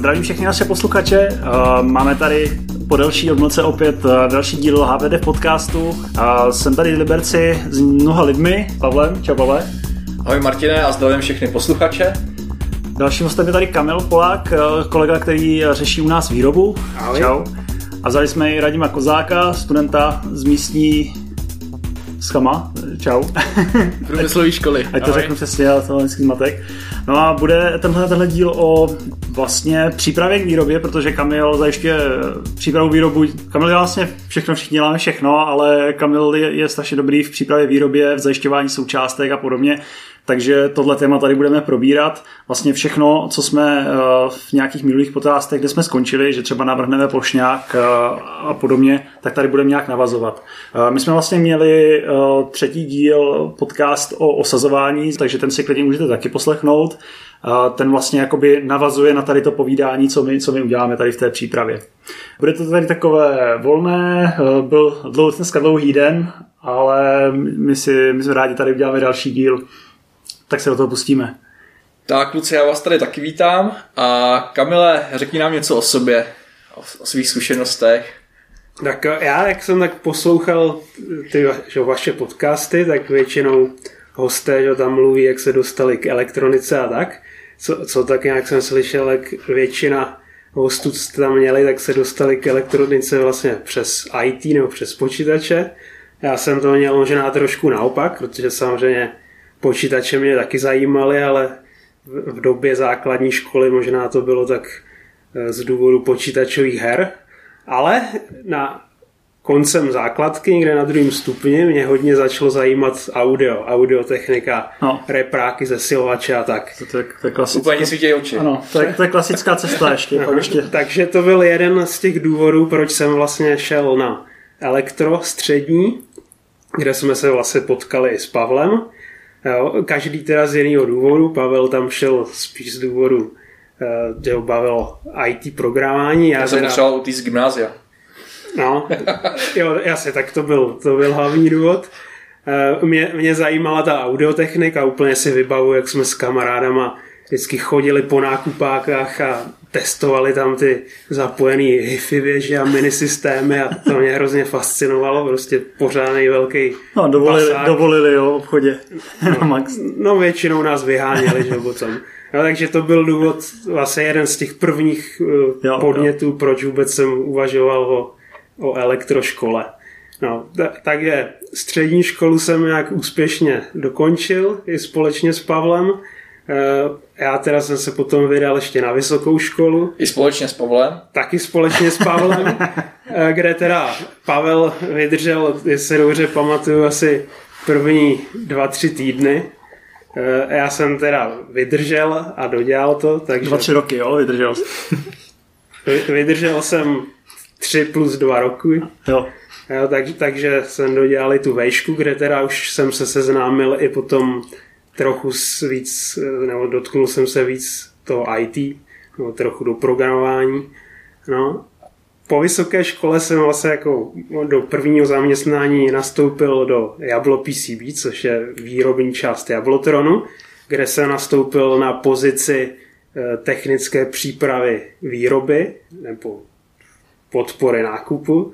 zdravím všechny naše posluchače. Máme tady po delší odmlce opět další díl HVD podcastu. Jsem tady v Liberci s mnoha lidmi. Pavlem, čau Pavle. Ahoj Martine a zdravím všechny posluchače. Dalším hostem je tady Kamil Polák, kolega, který řeší u nás výrobu. Ahoj. Čau. A vzali jsme i Radima Kozáka, studenta z místní Schama. Čau. Průmyslové školy. Ať to řeknu přesně, ale to je zmatek. No a bude tenhle, tenhle díl o vlastně přípravě k výrobě, protože Kamil zajišťuje přípravu výrobu. Kamil je vlastně všechno, všichni děláme všechno, ale Kamil je, je strašně dobrý v přípravě výrobě, v zajišťování součástek a podobně. Takže tohle téma tady budeme probírat. Vlastně všechno, co jsme eh, v nějakých minulých podcastech, kde jsme skončili, že třeba navrhneme plošňák eh, a podobně, tak tady budeme nějak navazovat. Eh, my jsme vlastně měli třetí díl podcast o osazování, takže ten si klidně můžete taky poslechnout. Ten vlastně jakoby navazuje na tady to povídání, co my, co my uděláme tady v té přípravě. Bude to tady takové volné, byl dlouho, dneska dlouhý den, ale my, si, my jsme rádi tady uděláme další díl tak se do toho pustíme. Tak kluci, já vás tady taky vítám a Kamile, řekni nám něco o sobě, o, o svých zkušenostech. Tak já, jak jsem tak poslouchal ty že, vaše podcasty, tak většinou hosté že, tam mluví, jak se dostali k elektronice a tak. Co, co tak nějak jsem slyšel, jak většina hostů, co jste tam měli, tak se dostali k elektronice vlastně přes IT nebo přes počítače. Já jsem to měl možná trošku naopak, protože samozřejmě počítače mě taky zajímaly, ale v době základní školy možná to bylo tak eh, z důvodu počítačových her. Ale na koncem základky, někde na druhém stupni, mě hodně začalo zajímat audio, audiotechnika, no. repráky ze silovače a tak. To, to, je, to je klasická... Úplně svítějí oči. Ano, to je, to je klasická cesta ještě. pak ještě. Takže to byl jeden z těch důvodů, proč jsem vlastně šel na elektro střední, kde jsme se vlastně potkali s Pavlem Jo, každý teda z jiného důvodu. Pavel tam šel spíš z důvodu, eh, že ho bavilo IT programování. Já, Já jsem teda... potřeboval utíct z gymnázia. No, jo, jasně, tak to byl, to byl hlavní důvod. Eh, mě, mě zajímala ta audiotechnika, úplně si vybavu, jak jsme s kamarádama vždycky chodili po nákupákách a testovali tam ty zapojený hi-fi věže a minisystémy a to mě hrozně fascinovalo, prostě pořádný velký No, dovolili, dovolili jo, obchodě. No, Max. no většinou nás vyháněli, že potom. No, takže to byl důvod, vlastně jeden z těch prvních uh, jo, podnětů, jo. proč vůbec jsem uvažoval o, o elektroškole. No, t- takže střední školu jsem nějak úspěšně dokončil i společně s Pavlem. Uh, já teda jsem se potom vydal ještě na vysokou školu. I společně s Pavlem? Taky společně s Pavlem, uh, kde teda Pavel vydržel, jestli se dobře pamatuju, asi první dva, tři týdny. Uh, já jsem teda vydržel a dodělal to. Takže... Dva, tři roky, jo, vydržel. vydržel jsem tři plus dva roky. Jo. Jo, tak, takže jsem dodělal i tu vejšku, kde teda už jsem se seznámil i potom trochu víc, nebo dotknul jsem se víc toho IT, nebo trochu do programování. No. Po vysoké škole jsem vlastně jako do prvního zaměstnání nastoupil do Jablo PCB, což je výrobní část Jablotronu, kde jsem nastoupil na pozici eh, technické přípravy výroby nebo podpory nákupu.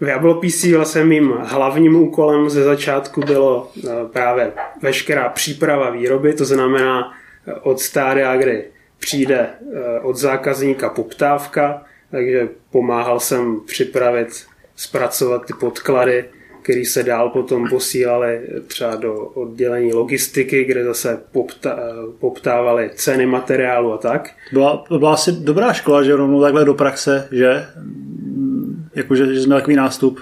V Jablo PC vlastně mým hlavním úkolem ze začátku bylo eh, právě veškerá příprava výroby, to znamená eh, od stádia, kdy přijde eh, od zákazníka poptávka, takže pomáhal jsem připravit, zpracovat ty podklady, které se dál potom posílaly třeba do oddělení logistiky, kde zase popta, poptávali ceny materiálu a tak. Byla, byla asi dobrá škola, že rovnou takhle do praxe, že Jakože že jsme takový nástup.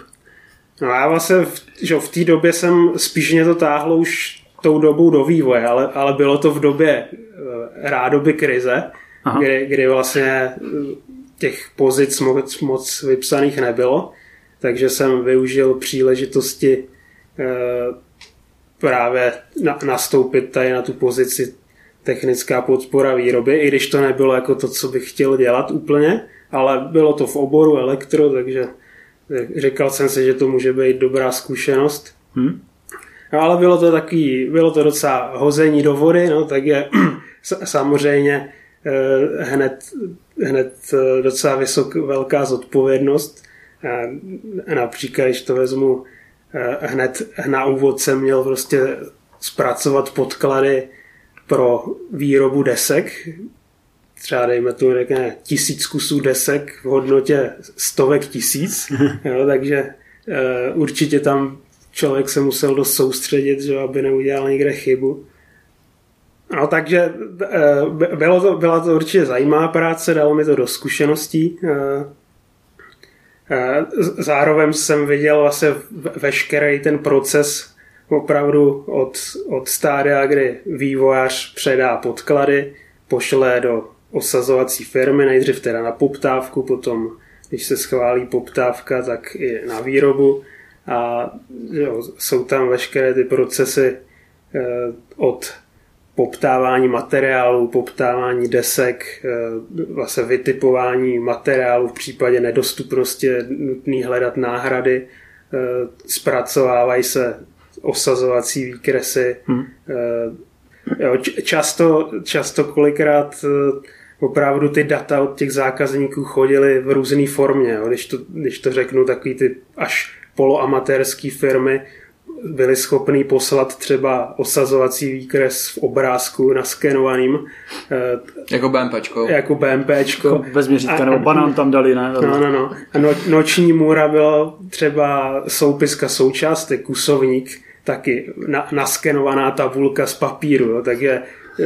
No já vlastně v, že v té době jsem spíš mě to táhlo už tou dobou do vývoje, ale, ale bylo to v době eh, rádoby krize, kdy, kdy vlastně eh, těch pozic moc, moc vypsaných nebylo, takže jsem využil příležitosti eh, právě na, nastoupit tady na tu pozici technická podpora výroby, i když to nebylo jako to, co bych chtěl dělat úplně, ale bylo to v oboru elektro, takže říkal jsem si, že to může být dobrá zkušenost. Hmm. No, ale bylo to taky, bylo to docela hození do vody, no, tak je samozřejmě eh, hned, hned eh, docela vysok, velká zodpovědnost. Například, když to vezmu, hned na úvod jsem měl prostě zpracovat podklady pro výrobu desek, třeba dejme tu řekne tisíc kusů desek v hodnotě stovek tisíc, jo, takže uh, určitě tam člověk se musel dost soustředit, že, aby neudělal někde chybu. No takže uh, bylo to, byla to určitě zajímavá práce, dalo mi to do zkušeností. Uh, Zároveň jsem viděl vlastně veškerý ten proces opravdu od, od stádia, kdy vývojář předá podklady, pošle do osazovací firmy, nejdřív teda na poptávku, potom když se schválí poptávka, tak i na výrobu a jo, jsou tam veškeré ty procesy eh, od poptávání materiálů, poptávání desek, eh, vlastně vytipování materiálů v případě nedostupnosti nutný hledat náhrady, eh, zpracovávají se osazovací výkresy. Hmm. Jo, často, často kolikrát opravdu ty data od těch zákazníků chodily v různé formě. Jo. Když, to, když to řeknu, takový ty až poloamatérské firmy byly schopný poslat třeba osazovací výkres v obrázku naskenovaným. Eh, jako BMPčko. Jako BMPčko. Jako bez měřítka, nebo banán tam dali, ne? No, no, no. A no, noční můra byla třeba soupiska součástek, kusovník, taky na, naskenovaná tabulka z papíru, jo. takže eh,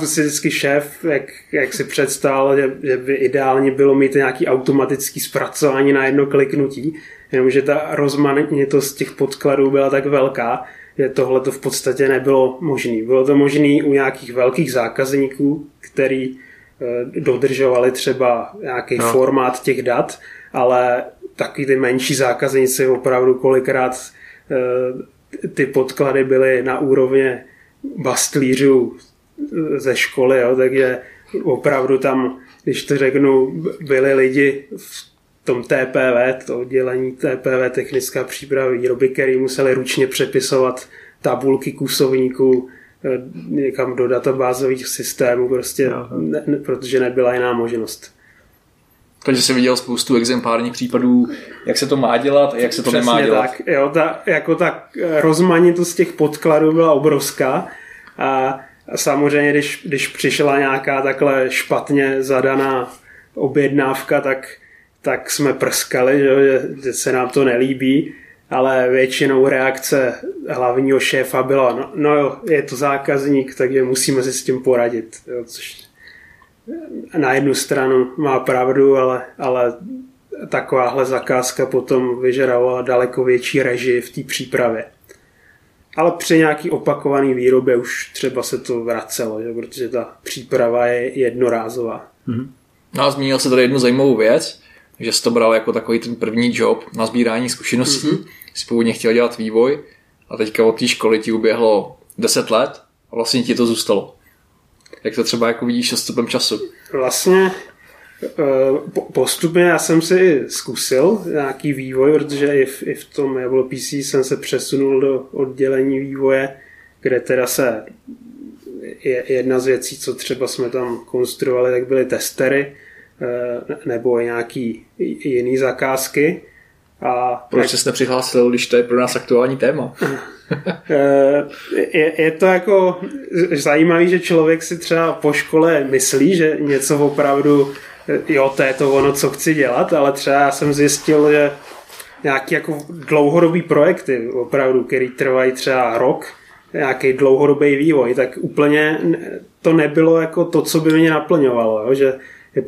to si vždycky šéf, jak, jak si představil, že, že by ideálně bylo mít nějaký automatický zpracování na jedno kliknutí, jenomže ta rozmanitost těch podkladů byla tak velká, že tohle to v podstatě nebylo možné. Bylo to možné u nějakých velkých zákazníků, který eh, dodržovali třeba nějaký no. formát těch dat, ale taky ty menší zákazníci opravdu kolikrát eh, ty podklady byly na úrovně bastlířů ze školy, jo, takže opravdu tam, když to řeknu, byli lidi v tom TPV, to oddělení TPV, technická příprava výroby, který museli ručně přepisovat tabulky kusovníků eh, někam do databázových systémů, prostě, ne, ne, protože nebyla jiná možnost. Takže jsi viděl spoustu exemplárních případů, jak se to má dělat a jak se to Přesně nemá dělat. tak. Jo, ta, jako ta rozmanitost těch podkladů byla obrovská a samozřejmě, když, když přišla nějaká takhle špatně zadaná objednávka, tak, tak jsme prskali, že, že se nám to nelíbí, ale většinou reakce hlavního šéfa byla, no, no jo, je to zákazník, takže musíme si s tím poradit. Jo, což na jednu stranu má pravdu, ale, ale takováhle zakázka potom vyžadovala daleko větší režii v té přípravě. Ale při nějaký opakovaný výrobě už třeba se to vracelo, že? protože ta příprava je jednorázová. Mm-hmm. No a zmínil se tady jednu zajímavou věc, že jsi to bral jako takový ten první job na sbírání zkušeností. Mm-hmm. Jsi původně chtěl dělat vývoj a teďka od té školy ti uběhlo 10 let a vlastně ti to zůstalo. Jak to třeba jako vidíš s stupem času? Vlastně eh, postupně já jsem si zkusil nějaký vývoj, protože i v, i v tom Jablo PC jsem se přesunul do oddělení vývoje, kde teda se je jedna z věcí, co třeba jsme tam konstruovali, tak byly testery eh, nebo nějaký jiný zakázky. A Proč jsi nepřihlásil, když to je pro nás aktuální téma? Eh, je, je to jako zajímavé, že člověk si třeba po škole myslí, že něco opravdu, eh, jo, to je to ono, co chci dělat, ale třeba já jsem zjistil, že nějaký jako dlouhodobý projekty, opravdu, který trvají třeba rok, nějaký dlouhodobý vývoj, tak úplně to nebylo jako to, co by mě naplňovalo, jo? že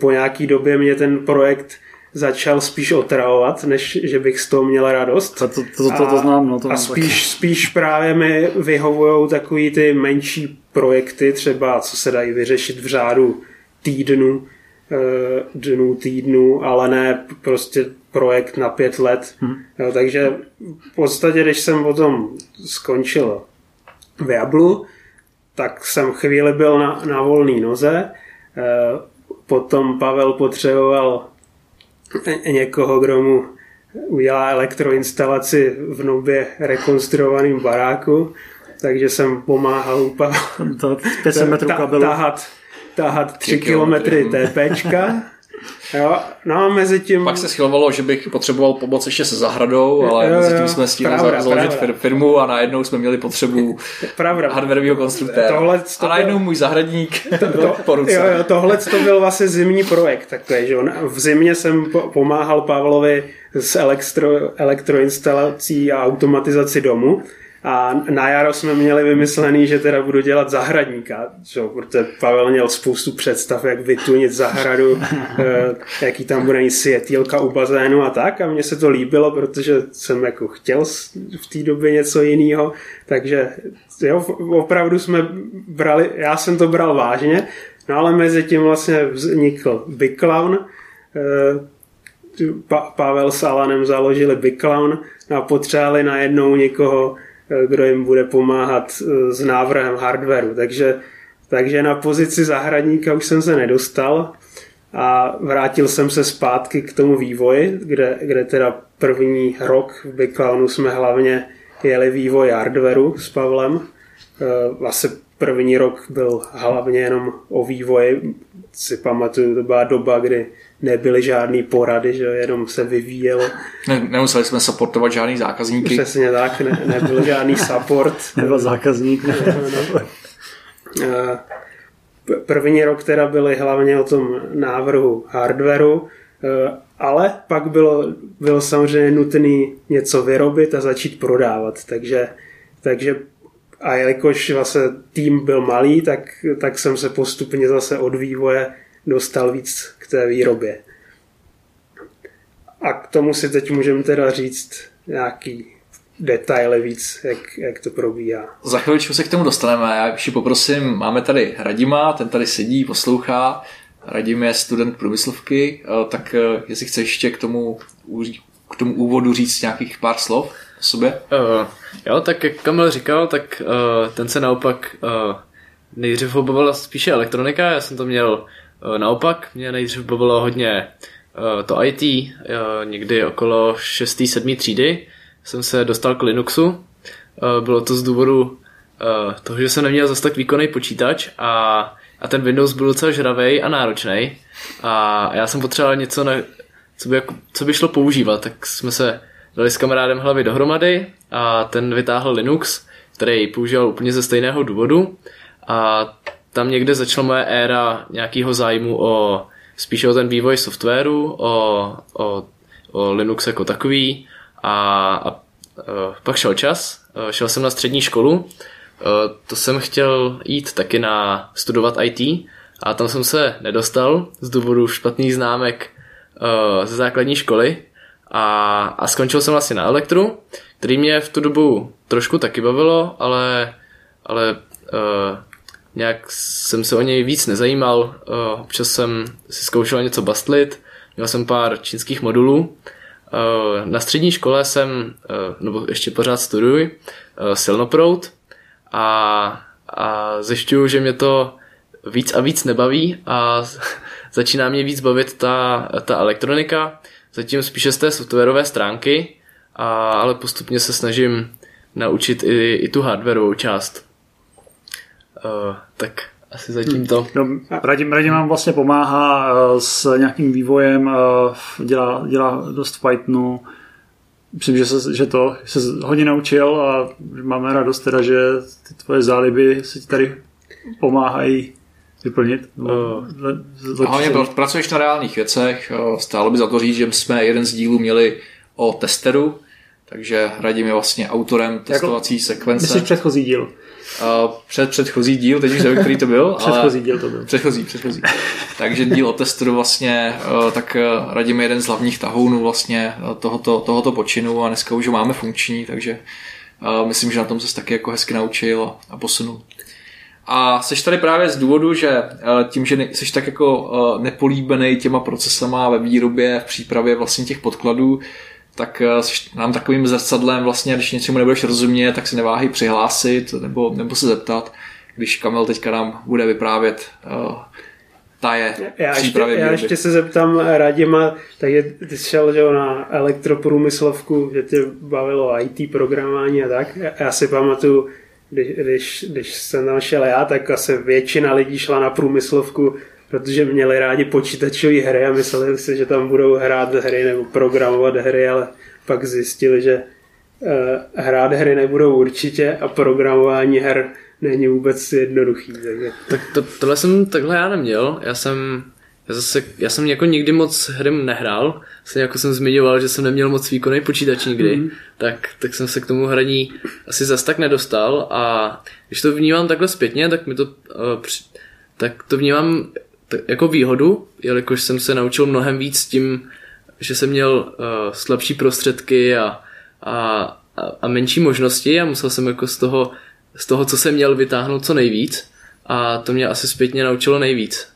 po nějaký době mě ten projekt začal spíš otravovat, než že bych z toho měl radost. To, to, to, to, to znám. No, to a spíš, spíš právě mi vyhovují takový ty menší projekty, třeba co se dají vyřešit v řádu týdnu, eh, dnů, týdnu, ale ne prostě projekt na pět let. Hmm. Jo, takže v podstatě, když jsem potom skončil v Jablu, tak jsem chvíli byl na, na volné noze, eh, potom Pavel potřeboval někoho, kdo mu udělá elektroinstalaci v nově rekonstruovaném baráku takže jsem pomáhal úplně To 500 metrů kabelu. tahat, tahat 3 Tři kilometry. kilometry TPčka. Jo, no a mezi tím... Pak se schylovalo, že bych potřeboval pomoc ještě se zahradou, ale Jo, jo, mezi tím jsme stihli Pravda, za- založit pravda. fir- firmu a najednou jsme měli potřebu Pravda. hardwareového konstruktéra. Tohle to a najednou můj zahradník byl po ruce. Jo, jo, tohle to byl vlastně zimní projekt takový, že jo. V zimě jsem po- pomáhal Pavlovi s elektro, elektroinstalací a automatizaci domu a na jaro jsme měli vymyslený, že teda budu dělat zahradníka, jo, protože Pavel měl spoustu představ, jak vytunit zahradu, eh, jaký tam bude mít světýlka u bazénu a tak. A mně se to líbilo, protože jsem jako chtěl v té době něco jiného, takže jo, opravdu jsme brali, já jsem to bral vážně, no ale mezi tím vlastně vznikl Big Clown, eh, pa- Pavel s Alanem založili Big Clown a potřebovali najednou někoho, kdo jim bude pomáhat eh, s návrhem hardwareu. Takže, takže na pozici zahradníka už jsem se nedostal a vrátil jsem se zpátky k tomu vývoji, kde, kde teda první rok v Big Clownu jsme hlavně jeli vývoj hardwareu s Pavlem. Vlastně první rok byl hlavně jenom o vývoji. Si pamatuju, to byla doba, kdy nebyly žádné porady, že jo, jenom se vyvíjelo. Ne, nemuseli jsme supportovat žádný zákazníky. Přesně tak, ne, nebyl žádný support. Nebyl zákazník. Ne? Eh, p- První rok teda byly hlavně o tom návrhu hardwareu, eh, ale pak bylo, bylo samozřejmě nutné něco vyrobit a začít prodávat. Takže, takže a jelikož vlastně tým byl malý, tak, tak jsem se postupně zase od vývoje dostal víc k té výrobě. A k tomu si teď můžeme teda říct nějaký detaily víc, jak, jak to probíhá. Za chviličku se k tomu dostaneme. Já ještě poprosím, máme tady Radima, ten tady sedí, poslouchá. Radim je student průmyslovky, eh, tak eh, jestli chceš ještě k tomu, k tomu úvodu říct nějakých pár slov o sobě. Uh, jo, tak jak Kamil říkal, tak uh, ten se naopak uh, nejdřív ho bavila spíše elektronika, já jsem to měl uh, naopak, mě nejdřív bavilo hodně uh, to IT, uh, někdy okolo 6. 7. třídy jsem se dostal k Linuxu, bylo to z důvodu toho, že jsem neměl zase tak výkonný počítač a, a ten Windows byl docela žravej a náročný a já jsem potřeboval něco, na, co, by co by šlo používat, tak jsme se dali s kamarádem hlavy dohromady a ten vytáhl Linux, který používal úplně ze stejného důvodu a tam někde začala moje éra nějakého zájmu o spíše o ten vývoj softwaru, o, o, o Linux jako takový a, a, a pak šel čas, e, šel jsem na střední školu, e, to jsem chtěl jít taky na studovat IT a tam jsem se nedostal z důvodu špatných známek e, ze základní školy a, a skončil jsem vlastně na elektru, který mě v tu dobu trošku taky bavilo, ale, ale nějak jsem se o něj víc nezajímal. Uh, občas jsem si zkoušel něco bastlit, měl jsem pár čínských modulů. Uh, na střední škole jsem, uh, nebo ještě pořád studuji, silnoprout a, a zjišťuju, že mě to víc a víc nebaví a začíná mě víc bavit ta, ta elektronika, zatím spíše z té softwarové stránky, a, ale postupně se snažím naučit i, i tu hardwareovou část. Uh, tak asi zatím to. No, Radim, Radim nám vlastně pomáhá eh, s nějakým vývojem, eh, dělá, dělá dost v Pythonu. Myslím, že, se, že to se hodně naučil a máme radost teda, že ty tvoje záliby se ti tady pomáhají vyplnit. Uh, A hlavně pr- pracuješ na reálných věcech, stálo by za to říct, že jsme jeden z dílů měli o testeru, takže Radim je vlastně autorem testovací sekvence. Myslíš předchozí díl? Uh, před předchozí díl, teď už nevím, který to byl. Předchozí ale... díl to byl. Předchozí, předchozí. Takže díl o testoru vlastně, uh, tak uh, Radim je jeden z hlavních tahounů vlastně uh, tohoto, tohoto počinu a dneska už ho máme funkční, takže uh, myslím, že na tom se taky jako hezky naučil a, a posunul. A jsi tady právě z důvodu, že tím, že jsi tak jako nepolíbený těma procesama ve výrobě, v přípravě vlastně těch podkladů, tak eh, jsi nám takovým zrcadlem vlastně, když něčemu nebudeš rozumět, tak si neváhej přihlásit nebo, nebo se zeptat, když Kamil teďka nám bude vyprávět uh, taje Já ještě, já ještě se zeptám Radima, takže ty jsi šel že, na elektroprůmyslovku, že tě bavilo IT programování a tak. Já- Já si pamatuju, když, když, když jsem tam šel já, tak asi většina lidí šla na průmyslovku, protože měli rádi počítačové hry a mysleli si, že tam budou hrát hry nebo programovat hry, ale pak zjistili, že uh, hrát hry nebudou určitě a programování her není vůbec jednoduchý. Takže... Tak to, tohle jsem takhle já neměl. Já jsem já, zase, já jsem jako nikdy moc hry nehrál, se jako jsem zmiňoval, že jsem neměl moc výkonný počítač nikdy, mm. tak, tak jsem se k tomu hraní asi zas tak nedostal a když to vnímám takhle zpětně, tak mi to, uh, tak to vnímám jako výhodu, jelikož jsem se naučil mnohem víc tím, že jsem měl uh, slabší prostředky a, a, a menší možnosti a musel jsem jako z toho, z toho, co jsem měl, vytáhnout co nejvíc a to mě asi zpětně naučilo nejvíc.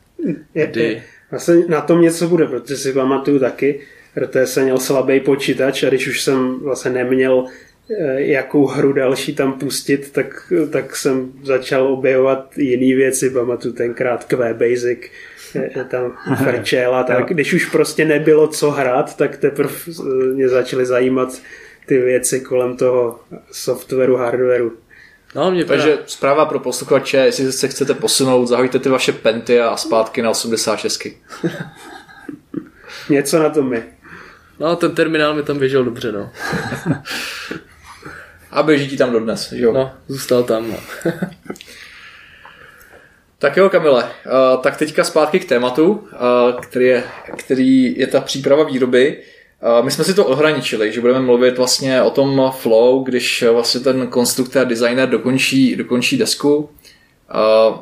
Je, je, Vlastně na tom něco bude, protože si pamatuju taky, protože jsem měl slabý počítač a když už jsem vlastně neměl jakou hru další tam pustit, tak, tak jsem začal objevovat jiné věci, pamatuju tenkrát Q Basic, tam frčela, tak když už prostě nebylo co hrát, tak teprve eh, mě začaly zajímat ty věci kolem toho softwaru, hardwaru. No, mě Takže teda... zpráva pro posluchače, jestli se chcete posunout, zahojte ty vaše penty a zpátky na 86. Něco na tom mi. No, ten terminál mi tam běžel dobře, no. a běží ti tam dodnes, jo? No, zůstal tam, no. tak jo, Kamile, uh, tak teďka zpátky k tématu, uh, který, je, který je ta příprava výroby. My jsme si to ohraničili, že budeme mluvit vlastně o tom flow, když vlastně ten konstruktor, designer dokončí, dokončí desku,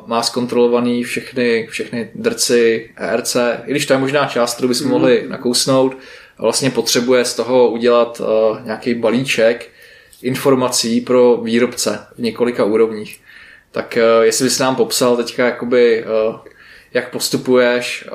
má zkontrolovaný všechny, všechny drci, ERC, i když to je možná část, kterou bychom mm. mohli nakousnout, vlastně potřebuje z toho udělat nějaký balíček informací pro výrobce v několika úrovních. Tak jestli bys nám popsal teďka jakoby, jak postupuješ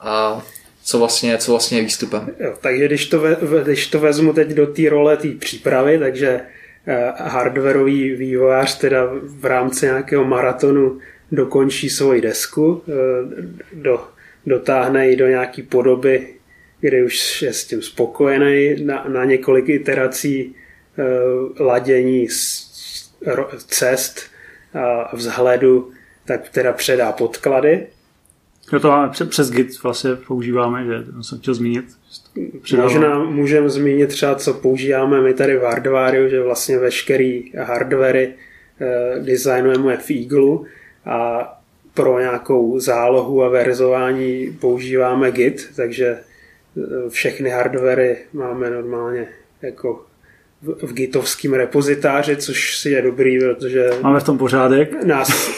a co vlastně, co vlastně je výstupem. Jo, takže když to, ve, když to vezmu teď do té role té přípravy, takže eh, hardwareový vývojář teda v rámci nějakého maratonu dokončí svoji desku, eh, do, dotáhne ji do nějaké podoby, kde už je s tím spokojený na, na několik iterací eh, ladění cest a vzhledu, tak teda předá podklady Jo, to máme přes Git vlastně používáme, že to jsem chtěl zmínit. Možná můžeme zmínit třeba, co používáme my tady v hardwareu, že vlastně veškerý hardwary eh, designujeme v Eagle a pro nějakou zálohu a verzování používáme Git, takže eh, všechny hardwary máme normálně jako v, v gitovském repozitáři, což si je dobrý, protože... Máme v tom pořádek. Nás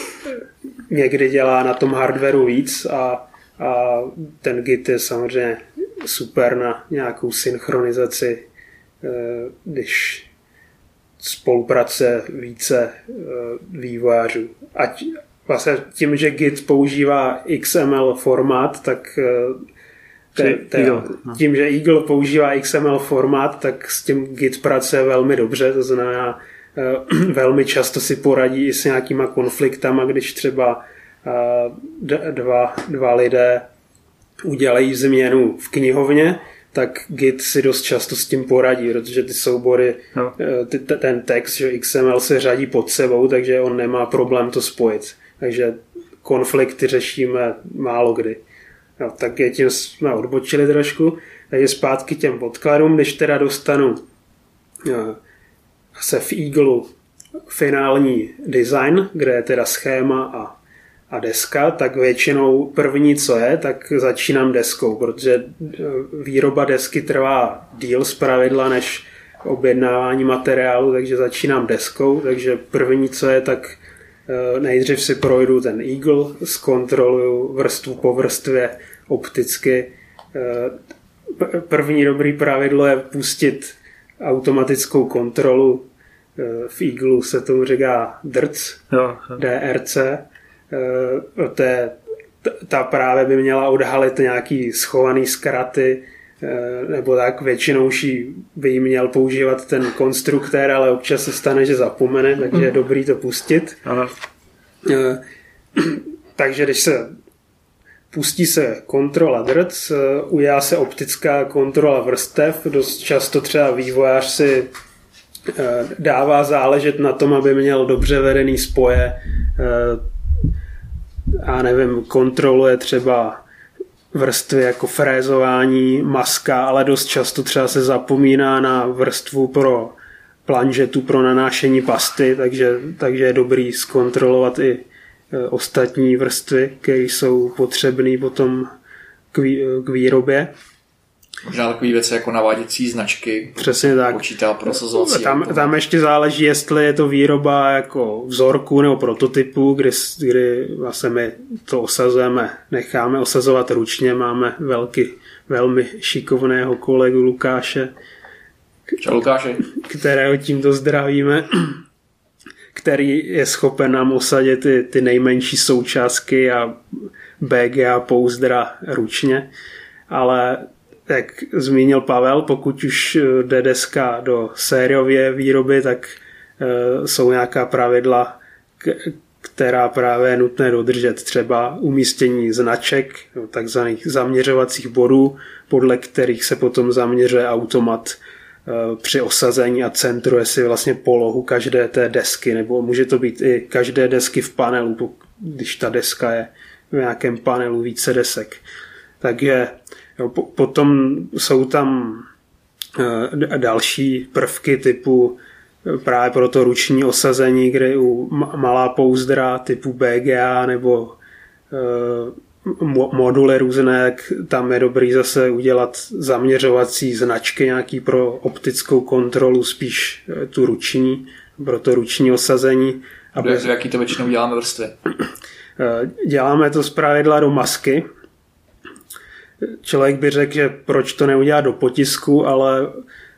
někdy dělá na tom hardwareu víc a, a ten Git je samozřejmě super na nějakou synchronizaci, eh, když spolupráce více eh, vývojářů. Ať vlastně tím, že Git používá XML formát, tak eh, te, te, Eagle, no. tím, že Eagle používá XML formát, tak s tím Git pracuje velmi dobře, to znamená, Eh, velmi často si poradí i s nějakýma konfliktama, když třeba eh, dva, dva lidé udělají změnu v knihovně, tak Git si dost často s tím poradí, protože ty soubory, no. Eh, ty, ten text, že XML se řadí pod sebou, takže on nemá problém to spojit. Takže konflikty řešíme málo kdy. No, tak je tím jsme odbočili trošku. Takže zpátky těm podkladům, když teda dostanu se v Eagle finální design, kde je teda schéma a, a deska, tak většinou první, co je, tak začínám deskou, protože e, výroba desky trvá díl z pravidla než objednávání materiálu, takže začínám deskou, takže první, co je, tak nejdřív si projdu ten Eagle, zkontroluju vrstvu po vrstvě opticky. E, první dobrý pravidlo je pustit automatickou kontrolu. Eh, v Eagle se tomu říká DRC, jo, jo. DRC. Eh, to je, ta právě by měla odhalit nějaký schovaný zkraty, eh, nebo tak většinou už by jí měl používat ten konstruktér, ale občas se stane, že zapomene, takže je dobrý to pustit. Aha. Takže když se pustí se kontrola drc, ujá se optická kontrola vrstev, dost často třeba vývojář si eh, dává záležet na tom, aby měl dobře vedený spoje. A nevím, kontroluje třeba vrstvy jako frézování, maska, ale dost často třeba se zapomíná na vrstvu pro planžetu pro nanášení pasty, takže, takže je dobrý zkontrolovat i e, ostatní vrstvy, které jsou potřebné potom k, k výrobě. Možná takové věci jako naváděcí značky. Přesně tak. Počítá prosazovací. Tam, tam ještě záleží, jestli je to výroba jako vzorku nebo prototypu, kdy, kdy vlastně my to osazujeme, necháme osazovat ručně. Máme velký, velmi šikovného kolegu Lukáše, Čau Lukáši. kterého tímto zdravíme, který je schopen nám osadit ty, ty nejmenší součástky a BGA pouzdra ručně, ale jak zmínil Pavel, pokud už jde deska do sériové výroby, tak e, jsou nějaká pravidla, která právě je nutné dodržet. Třeba umístění značek, takzvaných zaměřovacích bodů, podle kterých se potom zaměřuje automat e, při osazení a centruje si vlastně polohu každé té desky, nebo může to být i každé desky v panelu, když ta deska je v nějakém panelu více desek. Takže Jo, po, potom jsou tam e, další prvky typu e, právě pro to ruční osazení, kde u malá pouzdra typu BGA nebo e, moduly různé, tam je dobrý zase udělat zaměřovací značky nějaký pro optickou kontrolu, spíš tu ruční, pro to ruční osazení. Aby... Jaký to většinou děláme vrstvy? Děláme to z pravidla do masky, člověk by řekl, že proč to neudělat do potisku, ale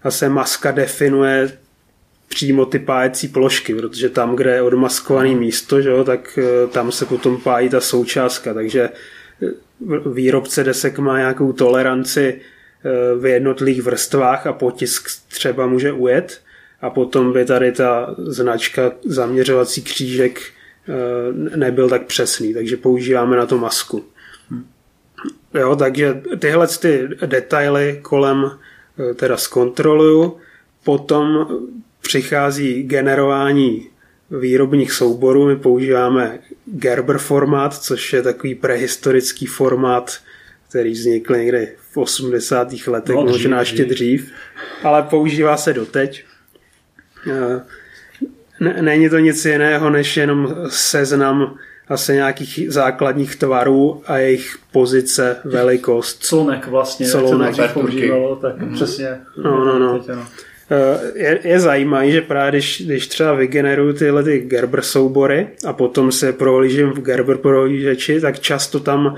zase maska definuje přímo ty pájecí plošky, protože tam, kde je odmaskovaný místo, že jo, tak eh, tam se potom pájí ta součástka, takže eh, výrobce desek má nějakou toleranci eh, v jednotlivých vrstvách a potisk třeba může ujet. A potom by tady ta značka zaměřovací křížek nebyl tak přesný, takže používáme na to masku. Jo, takže tyhle ty detaily kolem eh, teda zkontroluju. Potom přichází generování výrobních souborů. My používáme Gerber formát, což je takový prehistorický formát, který vznikl někdy v 80. letech, no, možná ještě dřív, ale používá se doteď. Eh, není to nic jiného, než jenom seznam asi nějakých základních tvarů a jejich pozice, velikost. Clonek vlastně, Clonek. jak se to používalo, tak mm. přesně. No, no, no. Teď, no. Eh, je, je zajímavé, že právě když, když třeba vygeneruju tyhle ty Gerber soubory a potom se prohlížím v Gerber prohlížeči, tak často tam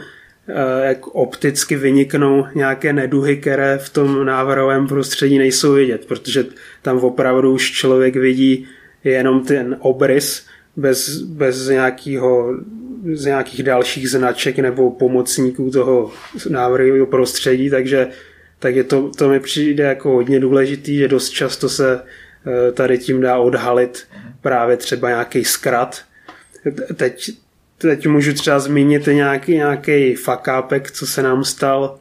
eh, jak opticky vyniknou nějaké neduhy, které v tom návrhovém prostředí nejsou vidět, protože tam opravdu už člověk vidí jenom ten obrys bez, bez nějakého z nějakých dalších značek nebo pomocníků toho návrhu prostředí, takže tak je to, to mi přijde jako hodně důležitý, že dost často se eh, tady tím dá odhalit právě třeba nějaký zkrat. Teď, teď můžu třeba zmínit nějaký, nějaký fakápek, co se nám stal.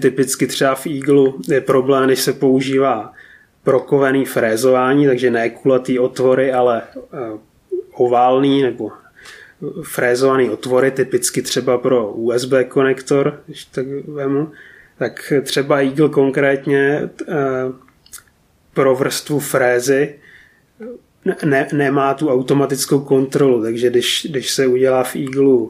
Typicky třeba v Eagle je problém, když se používá prokovaný frézování, takže ne kulatý otvory, ale eh, oválný nebo frézovaný otvory, typicky třeba pro USB konektor, když tak vemu, tak třeba Eagle konkrétně eh, pro vrstvu frézy ne, nemá tu automatickou kontrolu, takže když, když se udělá v Eagle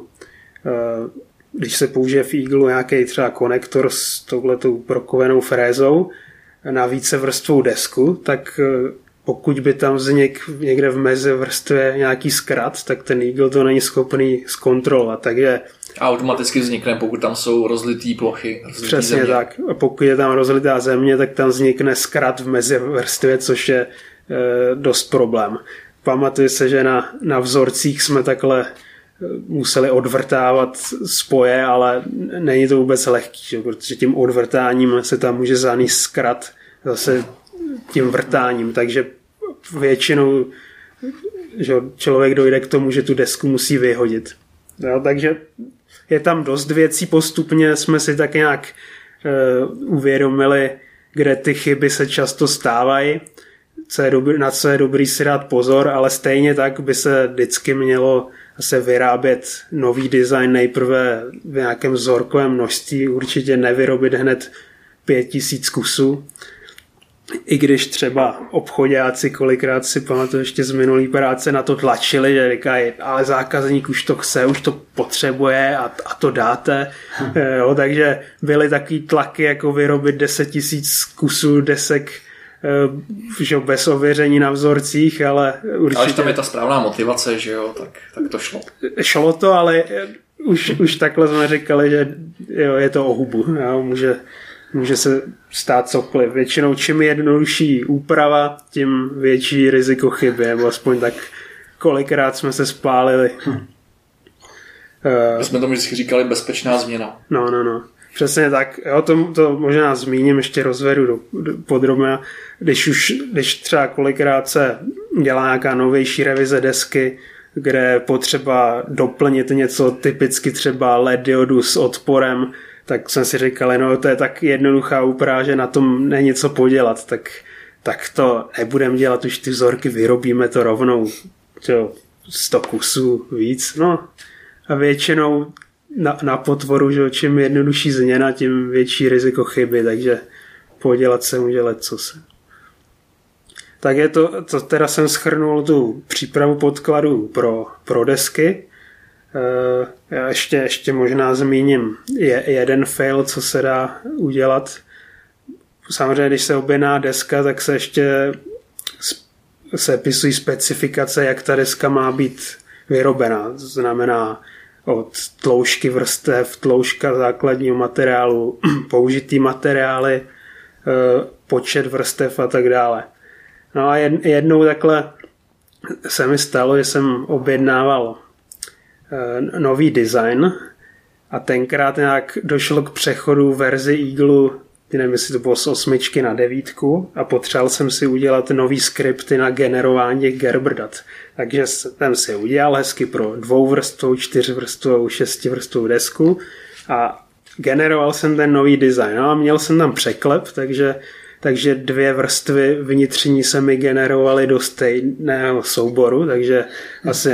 eh, když se použije v Eagle nějaký třeba konektor s touhletou prokovenou frézou na více vrstvou desku, tak eh, pokud by tam vznik někde v mezi vrstvě nějaký zkrat, tak ten Eagle to není schopný zkontrolovat, takže a automaticky vznikne, pokud tam jsou rozlitý plochy. Rozlitý Přesně země. tak. A pokud je tam rozlitá země, tak tam vznikne zkrat v mezi vrstvě, což je e, dost problém. Pamatuju se, že na, na vzorcích jsme takhle e, museli odvrtávat spoje, ale není to vůbec lehký, že? protože tím odvrtáním se tam může zanést zkrat zase tím vrtáním, takže většinou že člověk dojde k tomu, že tu desku musí vyhodit. Jo, takže je tam dost věcí postupně, jsme si tak nějak uh, uvědomili, kde ty chyby se často stávají. co je dobrý, na co je dobrý si dát pozor, ale stejně tak by se vždycky mělo se vyrábět nový design nejprve v nějakém vzorkovém množství, určitě nevyrobit hned pět tisíc kusů, i když třeba obchodáci kolikrát si pamatuju ještě z minulý práce na to tlačili, že říkají, ale zákazník už to chce, už to potřebuje a, a to dáte. Hm. Jo, takže byly takový tlaky, jako vyrobit 10 tisíc kusů desek eh, že bez ověření na vzorcích, ale určitě... Ale tam je ta správná motivace, že jo, tak, tak to šlo. Šlo to, ale už, už takhle jsme říkali, že jo, je to o hubu. Jo, může, může se stát cokoliv. Většinou čím jednodušší úprava, tím větší riziko chyby, nebo aspoň tak kolikrát jsme se spálili. Hm. Uh, My jsme tomu vždycky říkali bezpečná změna. No, no, no. Přesně tak. Jo, to, to možná zmíním, ještě rozvedu do, do, podrobně. Když už, když třeba kolikrát se dělá nějaká novější revize desky, kde potřeba doplnit něco typicky třeba LED diodu s odporem, tak jsem si říkal, no to je tak jednoduchá úprava, že na tom není co podělat, tak, tak to nebudeme dělat, už ty vzorky vyrobíme to rovnou, čo, 100 kusů víc, no a většinou na, na potvoru, že čím jednodušší změna, tím větší riziko chyby, takže podělat se může co se. Tak je to, to teda jsem schrnul tu přípravu podkladů pro, pro desky. Eh, já ještě, ještě možná zmíním je, jeden fail, co se dá udělat. Samozřejmě, když se objedná deska, tak se ještě sepisují specifikace, jak ta deska má být vyrobená. To znamená od tloušky vrstev, tlouška základního materiálu, použitý materiály, eh, počet vrstev a tak dále. No a jednou takhle se mi stalo, že jsem objednával nový design a tenkrát nějak došlo k přechodu verzi Eagle, nevím, jestli to bylo z osmičky na devítku a potřeboval jsem si udělat nový skripty na generování Gerber dat. Takže jsem si udělal hezky pro dvouvrstvou, čtyřvrstvou, šestivrstvou desku a generoval jsem ten nový design. No a měl jsem tam překlep, takže takže dvě vrstvy vnitřní se mi generovaly do stejného souboru, takže asi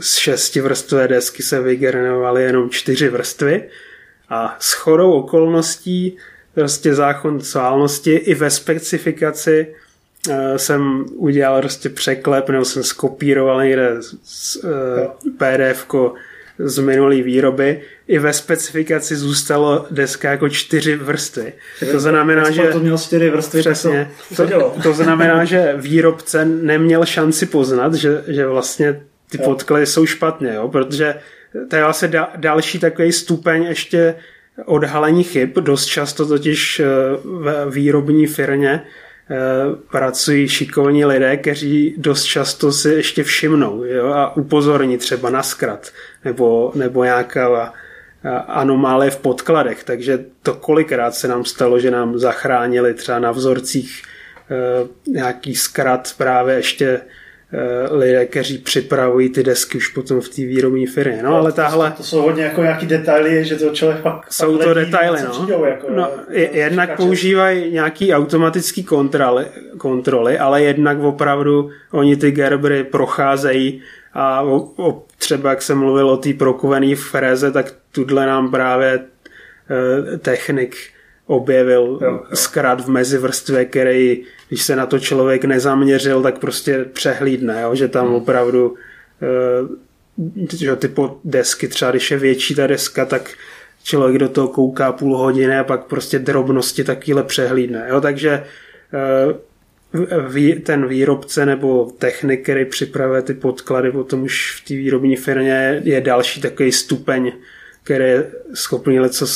z šesti vrstvé desky se vygenerovaly jenom čtyři vrstvy. A s chorou okolností prostě zákon sválnosti i ve specifikaci uh, jsem udělal prostě překlep nebo jsem skopíroval někde z, uh, pdf z minulý výroby. I ve specifikaci zůstalo deska jako čtyři vrstvy. To znamená, že... To měl čtyři vrstvy, přesně, to, to, to znamená, že výrobce neměl šanci poznat, že, že vlastně ty jo. podklady jsou špatně, jo? protože to je vlastně da, další takový stupeň ještě odhalení chyb. Dost často totiž eh, v výrobní firmě Eh, pracují šikovní lidé, kteří dost často si ještě všimnou jo, a upozorní třeba na zkrat nebo, nebo nějaká anomálie v podkladech. Takže to kolikrát se nám stalo, že nám zachránili třeba na vzorcích eh, nějaký zkrat právě ještě Eh, lidé, kteří připravují ty desky už potom v té výrobní firmě. No, ale tahle... To jsou hodně jako nějaký detaily, že to člověk pak Jsou pak to detaily, no. Přijdou, jako, no je, jednak čekače. používají nějaký automatický kontroly, kontroly, ale jednak opravdu oni ty Gerbery procházejí a o, o, třeba jak jsem mluvil o té prokuvené fréze, tak tuhle nám právě e, technik objevil jo, jo. zkrát v mezivrstvě, který, když se na to člověk nezaměřil, tak prostě přehlídne, jo? že tam hmm. opravdu eh, že ty desky, třeba když je větší ta deska, tak člověk do toho kouká půl hodiny a pak prostě drobnosti takýhle přehlídne. Jo? Takže ten výrobce nebo technik, který připravuje ty podklady potom už v té výrobní firmě je další takový stupeň, který je schopný něco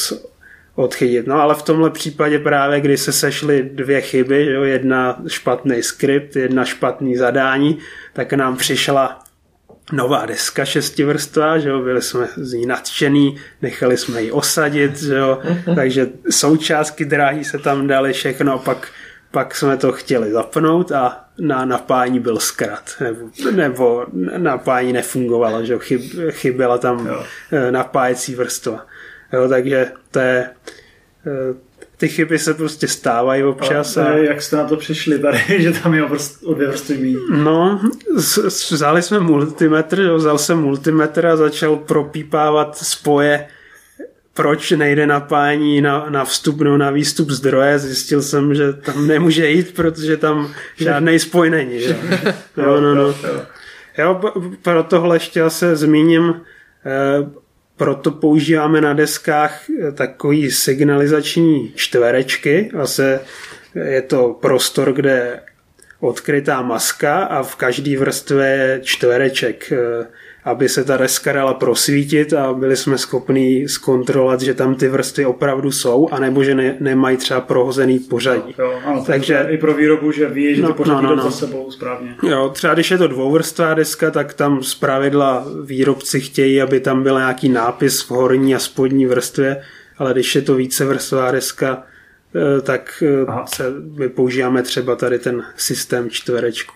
odchytit. No ale v tomhle případě právě, kdy se sešly dvě chyby, jo, jedna špatný skript, jedna špatný zadání, tak nám přišla nová deska šestivrstva, že jo, byli jsme z ní nadšený, nechali jsme ji osadit, že jo, takže součástky dráhy se tam dali všechno a pak, pak jsme to chtěli zapnout a na napájení byl zkrat, nebo, nebo napájení nefungovalo, že chyb, chyběla tam jo. Eh, napájecí vrstva. Jo, takže to je, eh, ty chyby se prostě stávají občas. A, A, jak jste na to přišli tady, že tam je vrst, o dvě vrstvy míň? no, s- vzali jsme multimetr, jo, vzal jsem multimetr a začal propípávat spoje proč nejde napájení na, na vstup nebo na výstup zdroje. Zjistil jsem, že tam nemůže jít, protože tam žádný spoj není. Že? Jo, no, no. jo. Pro tohle ještě se zmíním, eh, proto používáme na deskách eh, takový signalizační čtverečky. Zase je to prostor, kde odkrytá maska a v každý vrstvě je čtvereček, eh, aby se ta deska dala prosvítit a byli jsme schopni zkontrolovat, že tam ty vrstvy opravdu jsou, anebo že ne, nemají třeba prohozený pořadí. Jo, ano, Takže- i pro výrobu, že ví, že No, ty pořadí no, no, no. za sebou správně. Jo, třeba když je to dvouvrstvá deska, tak tam z pravidla výrobci chtějí, aby tam byl nějaký nápis v horní a spodní vrstvě, ale když je to vícevrstvá deska, eh, tak eh, Aha. se, my používáme třeba tady ten systém čtverečku.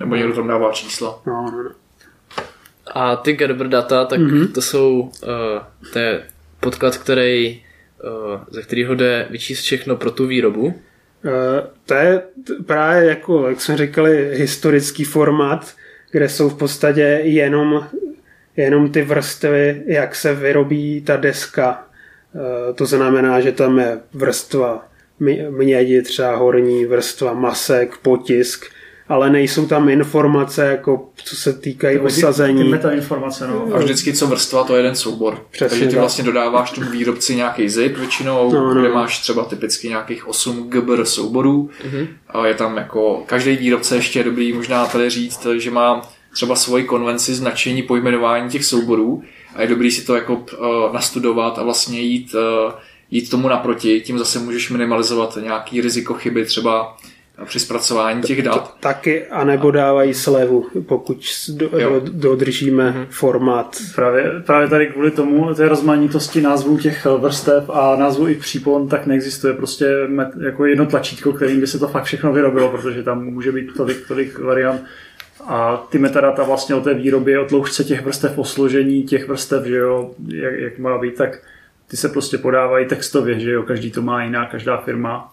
Nebo někdo tam dává čísla. No, no, no. A ty Gerber data, tak Mhm. mm-hmm. to jsou, uh, to je podklad, který, uh, ze kterého jde vyčíst všechno pro tu výrobu. Eh, To je právě jako, jak jsme říkali, historický formát, kde jsou v podstatě jenom, jenom ty vrstvy, jak se vyrobí ta deska. Eh, To znamená, že tam je vrstva mě- mědi, třeba horní vrstva masek, potisk, ale nejsou tam informace, jako co se týkají Ty- Ty osazení. metainformace, no. A vždycky co vrstva, to je jeden soubor. Přesně Takže ty tak. vlastně dodáváš tomu výrobci nějaký zip většinou, No, no. kde máš třeba typicky nějakých 8 GBR souborů. A je tam jako, každý výrobce ještě je dobrý možná tady říct, že má třeba svoji konvenci značení pojmenování těch souborů a je dobrý si to jako uh, nastudovat a vlastně jít, uh, jít tomu naproti. Tím zase můžeš minimalizovat nějaký riziko chyby třeba při zpracování těch dat. Taky, anebo dávají slevu, pokud do, do, dodržíme formát. Právě, právě tady kvůli tomu, té rozmanitosti názvů těch vrstev a názvů i přípon, tak neexistuje prostě met, jako jedno tlačítko, kterým by se to fakt všechno vyrobilo, protože tam může být tolik, tolik variant. A ty metadata vlastně o té výrobě, o tloušťce těch vrstev, o složení těch vrstev, že jo, jak, jak má být, tak ty se prostě podávají textově, že jo, každý to má jiná, každá firma.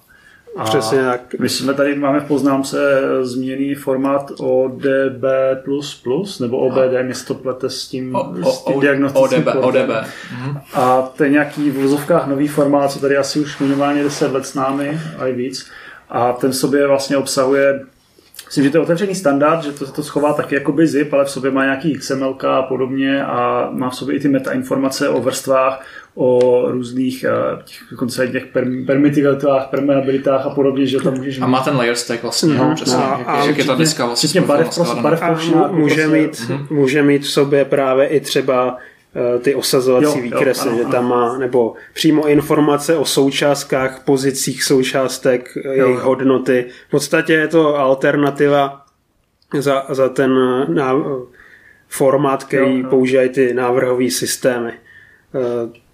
A Přesně tak. My jsme tady, máme v poznámce změněný formát ODB++, nebo OBD, mě se to plete s tím, O, o, s tím diagnostickým ODB. ODB. Mhm. A to je nějaký v vozovkách nový formát, co tady asi už minimálně 10 let s námi a i víc. A ten sobě vlastně obsahuje Myslím, že to je otevřený standard, že to, to schová taky jako zip, ale v sobě má nějaký XML a podobně a má v sobě i ty metainformace o vrstvách, o různých eh, těch, dokonce těch perm- permittivitách, permeabilitách a podobně, že tam můžeš A má ten layer stack vlastně, Mhm. no, přesně, A- jak, a jak je ta deska vlastně barev, prostě, barev mu- může, prostě- mít, může mít v sobě právě i třeba ty osazovací Jo, jo, výkresy, ano, že tam má, nebo přímo informace o součástkách, pozicích součástek, eh, jejich jo. hodnoty. V podstatě je to alternativa za, za ten eh, ná, formát, který Jo, jo. používají ty návrhové systémy. Eh,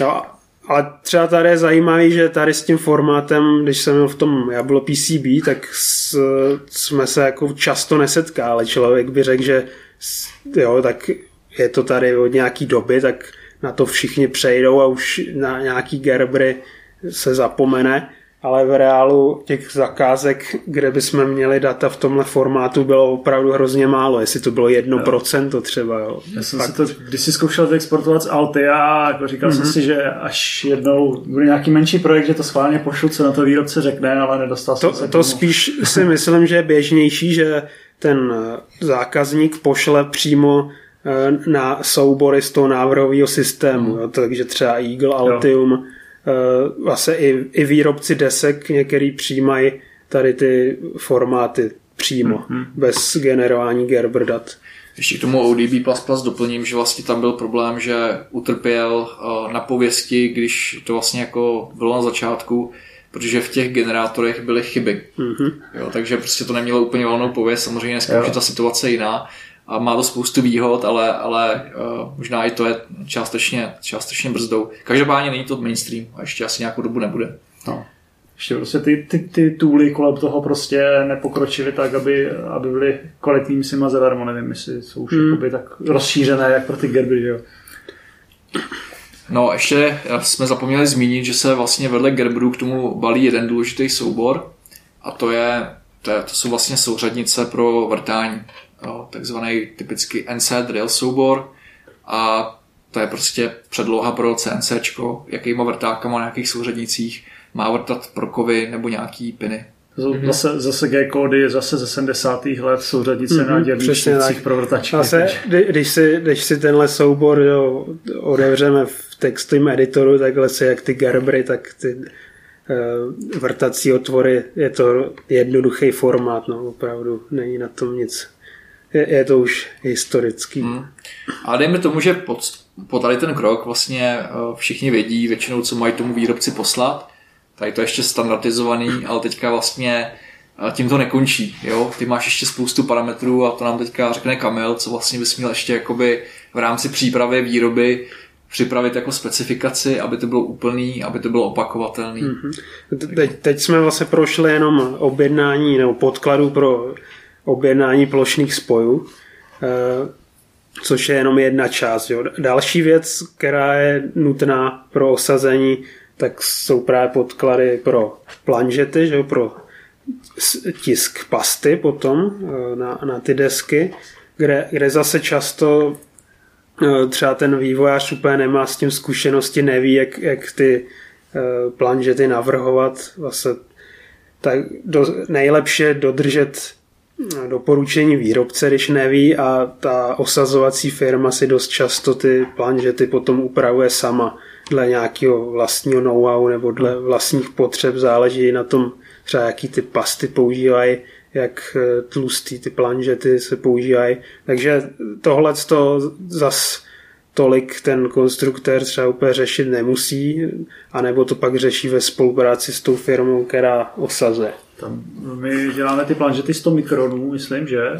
No, ale třeba tady je zajímavý, že tady s tím formátem, když jsem byl v tom Jablo PCB, tak s, jsme se jako často nesetkali. Člověk by řekl, že jo, tak je to tady od nějaký doby, tak na to všichni přejdou a už na nějaký Gerbry se zapomene, ale v reálu těch zakázek, kde bychom měli data v tomhle formátu, bylo opravdu hrozně málo, jestli to bylo 1% třeba. Jo. Já jsem si to když si zkoušel exportovat z Altia a jako říkal mm-hmm. jsem si, že až jednou bude nějaký menší projekt, že to schválně pošlu, co na to výrobce řekne, ale nedostal jsem se To, k to tomu. spíš si myslím, že je běžnější, že ten zákazník pošle přímo na soubory z toho návrhového systému. Jo, takže třeba Eagle, Altium, eh, vlastně i, i výrobci desek některý přijímají tady ty formáty přímo, Mhm. bez generování Gerber dat. Ještě k tomu ODB++ doplním, že vlastně tam byl problém, že utrpěl uh, na pověsti, když to vlastně jako bylo na začátku, protože v těch generátorech byly chyby. Mhm. Jo, takže prostě to nemělo úplně volnou pověst, samozřejmě dneska už je ta situace jiná a má to spoustu výhod, ale, ale uh, možná i to je částečně, částečně brzdou. Každopádně není to mainstream a ještě asi nějakou dobu nebude. No. Ještě prostě ty, ty, ty tooly kolem toho prostě nepokročily tak, aby, aby byly kvalitní, myslím, a zadarmo, nevím, jestli jsou už Hmm. jakoby tak rozšířené, jak pro ty gerby, že jo. No a ještě jsme zapomněli zmínit, že se vlastně vedle Gerberu k tomu balí jeden důležitý soubor a to je, to, je, to jsou vlastně souřadnice pro vrtání. Jo, takzvaný typicky NC drill soubor a to je prostě předloha pro CNC, jakýma vrtákama na nějakých souřadnicích má vrtat prokovy nebo nějaký piny. Mm-hmm. Zase, zase G-kódy, zase ze 70. let souřadnice mm-hmm, na dělníčnicích pro vrtačky. Zase, když si, když si tenhle soubor jo, odevřeme v textovém editoru, takhle se jak ty Gerbry, tak ty uh, vrtací otvory, je to jednoduchý formát, no opravdu není na tom nic. Je, je to už historický. Mm. A dejme tomu, že pod, po tady ten krok vlastně eh, všichni vědí většinou, co mají tomu výrobci poslat, Tady to je ještě standardizovaný, ale teďka vlastně tím to nekončí. Jo? Ty máš ještě spoustu parametrů a to nám teďka řekne Kamil, co vlastně bys měl ještě jakoby v rámci přípravy výroby připravit jako specifikaci, aby to bylo úplný, aby to bylo opakovatelný. Mm-hmm. Teď, teď jsme vlastně prošli jenom objednání nebo podkladu pro objednání plošných spojů, eh, což je jenom jedna část. Jo. Další věc, která je nutná pro osazení tak jsou právě podklady pro planžety, že jo, pro tisk pasty potom eh, na, na ty desky, kde, kde zase často eh, třeba ten vývojář úplně nemá s tím zkušenosti, neví, jak, jak ty planžety navrhovat. Vlastně tak do, nejlepší je dodržet doporučení výrobce, když neví a ta osazovací firma si dost často ty planžety potom upravuje sama dle nějakého vlastního know-how nebo dle vlastních potřeb, záleží na tom třeba jaký ty pasty používají, jak eh, tlustý ty planžety se používají. Takže tohle to zas tolik ten konstruktér třeba úplně řešit nemusí, anebo to pak řeší ve spolupráci s tou firmou, která osazuje. Tam my děláme ty planžety 100 mikronů, myslím, že?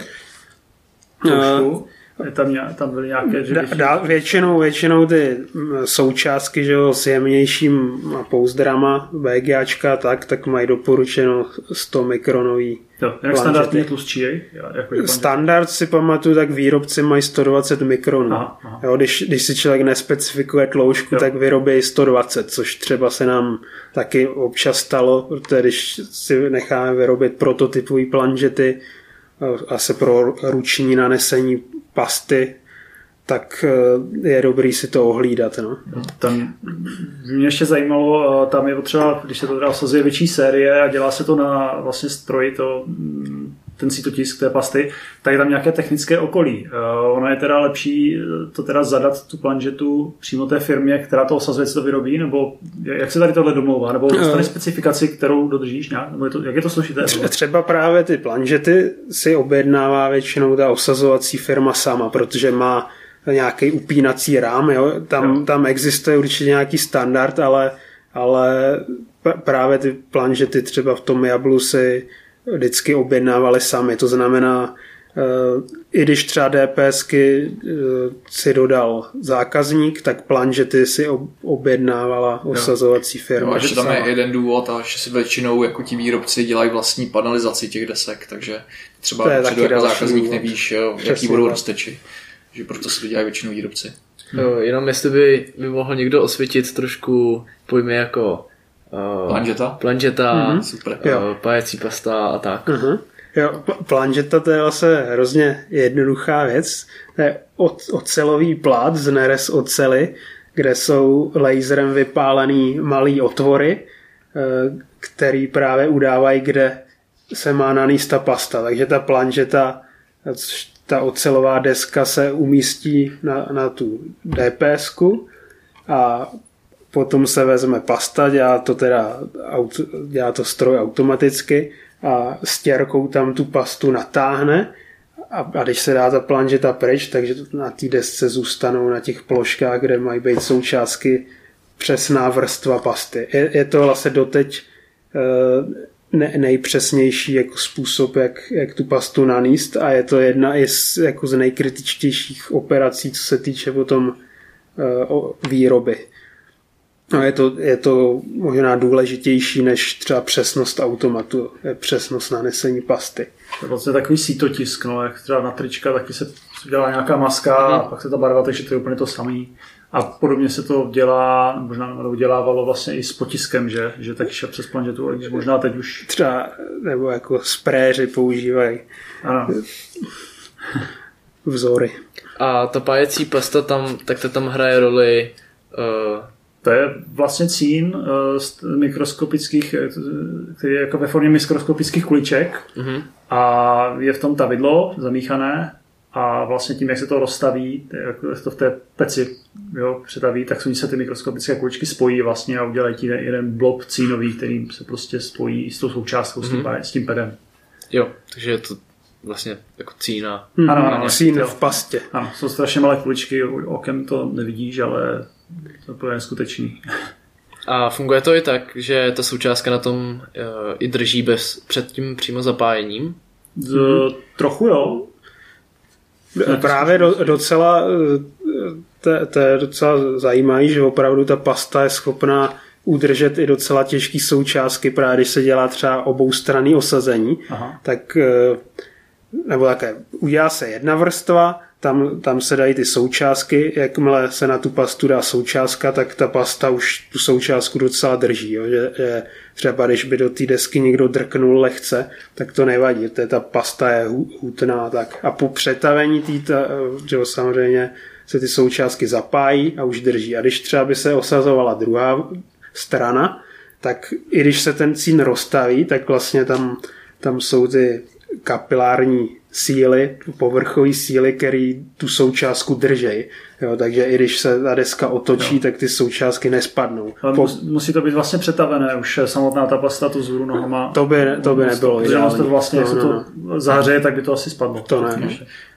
Trošku. Tam, tam byly nějaké... Že da, většinou, většinou ty součástky že jo, s jemnějším pouzdrama BGAčka tak, tak mají doporučeno 100 mikronový Jo, jak standardně tlustší? Jako Standard si pamatuju, tak výrobci mají 120 mikronů. Aha, aha. Jo, když, když si člověk nespecifikuje tloušku, jo. tak vyrobí 120, což třeba se nám taky občas stalo, protože když si necháme vyrobit prototypový planžety, a se pro ruční nanesení pasty, tak eh, je dobrý si to ohlídat. No. Tam mě ještě zajímalo, eh, tam je potřeba, když se to teda osazuje větší série a dělá se to na vlastně stroji, to mm, ten sítotisk té pasty, tak je tam nějaké technické okolí. Uh, ono je teda lepší eh, to teda zadat tu planžetu přímo té firmě, která to osazuje, co to vyrobí, nebo jak se tady tohle domlouvá, nebo dostane specifikaci, kterou dodržíš nějak, nebo je to, jak je to složité? Třeba právě ty planžety si objednává většinou ta osazovací firma sama, protože má nějaký upínací rám, jo? Tam, jo. tam existuje určitě nějaký standard, ale, ale právě ty planžety třeba v tom Jablu si vždycky objednávali sami. To znamená, eh, i když třeba DPSky eh, si dodal zákazník, tak planžety si objednávala osazovací firma. No, a že tam je jeden důvod a že si většinou jako ti výrobci dělají vlastní panelizaci těch desek, takže třeba to je taky jako zákazník důvod. nevíš, jo, jaký budou rozteči. Že proto si to dělají většinou výrobci. Jo, jenom jestli by, by mohl někdo osvětit trošku pojmy jako Uh, planžeta? Planžeta, mm-hmm. super. Uh, pajecí pasta a tak. Uh-huh. Jo, planžeta to je vlastně hrozně jednoduchá věc. To je ocelový plát z neres ocely, kde jsou laserem vypálený malý otvory, uh, který právě udávají, kde se má naníst ta pasta. Takže ta planžeta, ta ocelová deska se umístí na, na tu DPSku a potom se vezme pasta, dělá to teda dělá to stroj automaticky a stěrkou tam tu pastu natáhne a, a když se dá ta planžeta pryč, takže na té desce zůstanou na těch ploškách, kde mají být součástky přesná vrstva pasty. Je, je to vlastně doteď eh, ne, nejpřesnější jako způsob, jak, jak tu pastu naníst a je to jedna i z, jako z nejkritičtějších operací, co se týče potom uh, výroby. No, je, to, je to možná důležitější než třeba přesnost automatu, je přesnost nanesení pasty. To je vlastně takový sítotisk, no, jak třeba na trička, taky se dělá nějaká maska a pak se ta barva, takže to je úplně to samý. A podobně se to dělá, možná dělávalo vlastně i s potiskem, že, že taky šel přes planžetu, ale možná teď už... Třeba, nebo jako spréři používají Ano. vzory. A ta pájecí pasta tam, tak to tam hraje roli uh, To je vlastně cín eh, z mikroskopických, eh, který je jako ve formě mikroskopických kuliček Mhm. a je v tom tavidlo zamíchané a vlastně tím, jak se to rozstaví, jak se to v té peci jo, přetaví, tak se ty mikroskopické kuličky spojí vlastně a udělají ti jeden blob cínový, který se prostě spojí s tou součástkou, s, tím, s tím pedem. jo, takže je to vlastně jako cína. Ano, ano, Sín jo. v pastě. Ano, jsou strašně malé kuličky, okem to nevidíš, ale to je neskutečný. A funguje to i tak, že ta součástka na tom uh, i drží bez, před tím přímo zapájením. Z, Trochu jo, Právě do, docela, eh, to, to je docela zajímavé, že opravdu ta pasta je schopná udržet i docela těžký součástky, právě když se dělá třeba oboustranný osazení, Aha. tak eh, nebo také, udělá se jedna vrstva, tam, tam se dají ty součástky, jakmile se na tu pastu dá součástka, tak ta pasta už tu součástku docela drží, jo? Že, že třeba když by do té desky někdo drknul lehce, tak to nevadí, to je, ta pasta je hu- hutná. Tak. A po přetavení jo, samozřejmě se ty součástky zapájí a už drží. A když třeba by se osazovala druhá strana, tak i když se ten cín rozstaví, tak vlastně tam, tam jsou ty kapilární síly, povrchové síly, které tu součástku držej. Jo, takže i když se ta deska otočí, tak ty součástky nespadnou. Ale Po, mus, musí to být vlastně přetavené, už samotná ta pasta to zhůru nohama. to by, to by nebylo Protože ono to ideální. vlastně, No, se no, to no. zahřeje, tak by to asi spadlo. To ne.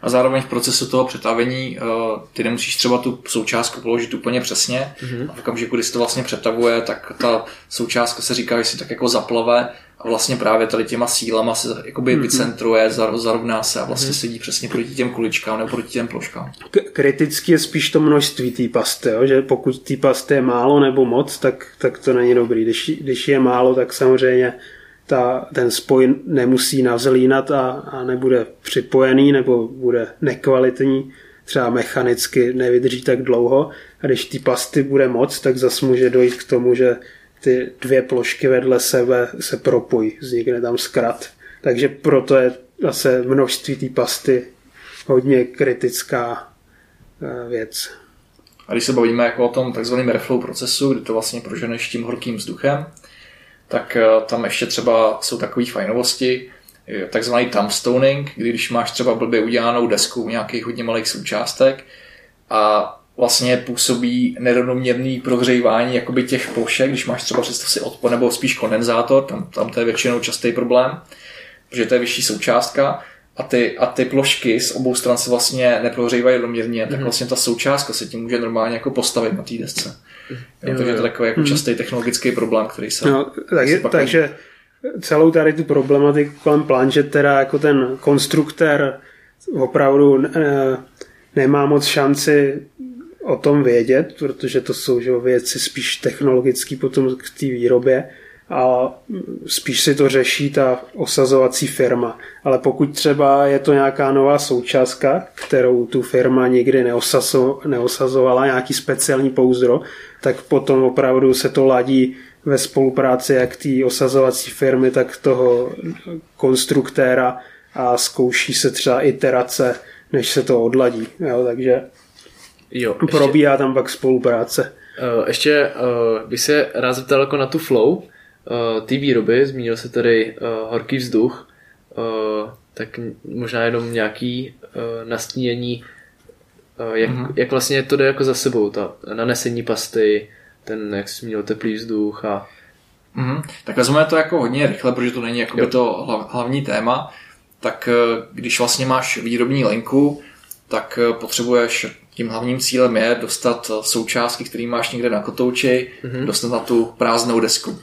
A zároveň v procesu toho přetavení uh, ty nemusíš třeba tu součástku položit úplně přesně. Mm-hmm. A v okamžiku, kdy se to vlastně přetavuje, tak ta součástka se říká, že si tak jako zaplave a vlastně právě tady těma sílama se jakoby mm-hmm. vycentruje, zar- zarovná se a vlastně mm-hmm. sedí přesně proti těm kuličkám nebo proti těm ploškám. K- kriticky je spíš to množství té pasty, jo? že pokud té pasty je málo nebo moc, tak, tak to není dobrý. Když, když je málo, tak samozřejmě ta, ten spoj nemusí navzlínat a, a nebude připojený nebo bude nekvalitní, třeba mechanicky nevydrží tak dlouho. A když ty pasty bude moc, tak zase může dojít k tomu, že ty dvě plošky vedle sebe se propojí, vznikne tam zkrat. Takže proto je zase množství té pasty hodně kritická eh, věc. A když se bavíme jako o tom takzvaném reflow procesu, kdy to vlastně proženeš tím horkým vzduchem, tak eh, tam ještě třeba jsou takové fajnovosti, takzvaný thumbstoning, kdy když máš třeba blbě udělanou desku nějakých hodně malých součástek a vlastně působí nerovnoměrný prohřívání jakoby těch plošek, když máš třeba představ si odpor nebo spíš kondenzátor, tam, tam to je většinou častý problém, protože to je vyšší součástka a ty, a ty plošky z obou stran se vlastně neprohřívají rovnoměrně, tak vlastně ta součástka se tím může normálně jako postavit na té desce. Jo, takže to je takový jako častý technologický problém, který se... No, tak, pak- takže celou tady tu problematiku kolem planže, teda jako ten konstruktér opravdu eh, nemá moc šanci o tom vědět, protože to jsou že, věci spíš technologické potom k té výrobě a spíš si to řeší ta osazovací firma. Ale pokud třeba je to nějaká nová součástka, kterou tu firma nikdy neosazo, neosazovala, nějaký speciální pouzdro, tak potom opravdu se to ladí ve spolupráci jak té osazovací firmy, tak toho konstruktéra a zkouší se třeba iterace, než se to odladí. Jo, takže Jo, ještě, probíhá tam pak spolupráce. uh, ještě uh, bych se rád zeptal jako na tu flow uh, ty výroby, zmínil se tady uh, horký vzduch, uh, tak možná jenom nějaký uh, nastínění, uh, jak, mm-hmm. jak vlastně to jde jako za sebou, ta nanesení pasty, ten, jak jsi zmínil, teplý vzduch a Mhm. Tak vezmeme to jako hodně rychle, protože to není jakoby Jo. to hlav, hlavní téma. Tak když vlastně máš výrobní linku, tak potřebuješ, tím hlavním cílem je dostat eh, součástky, které máš někde na kotouči, mm-hmm. dostat na tu prázdnou desku.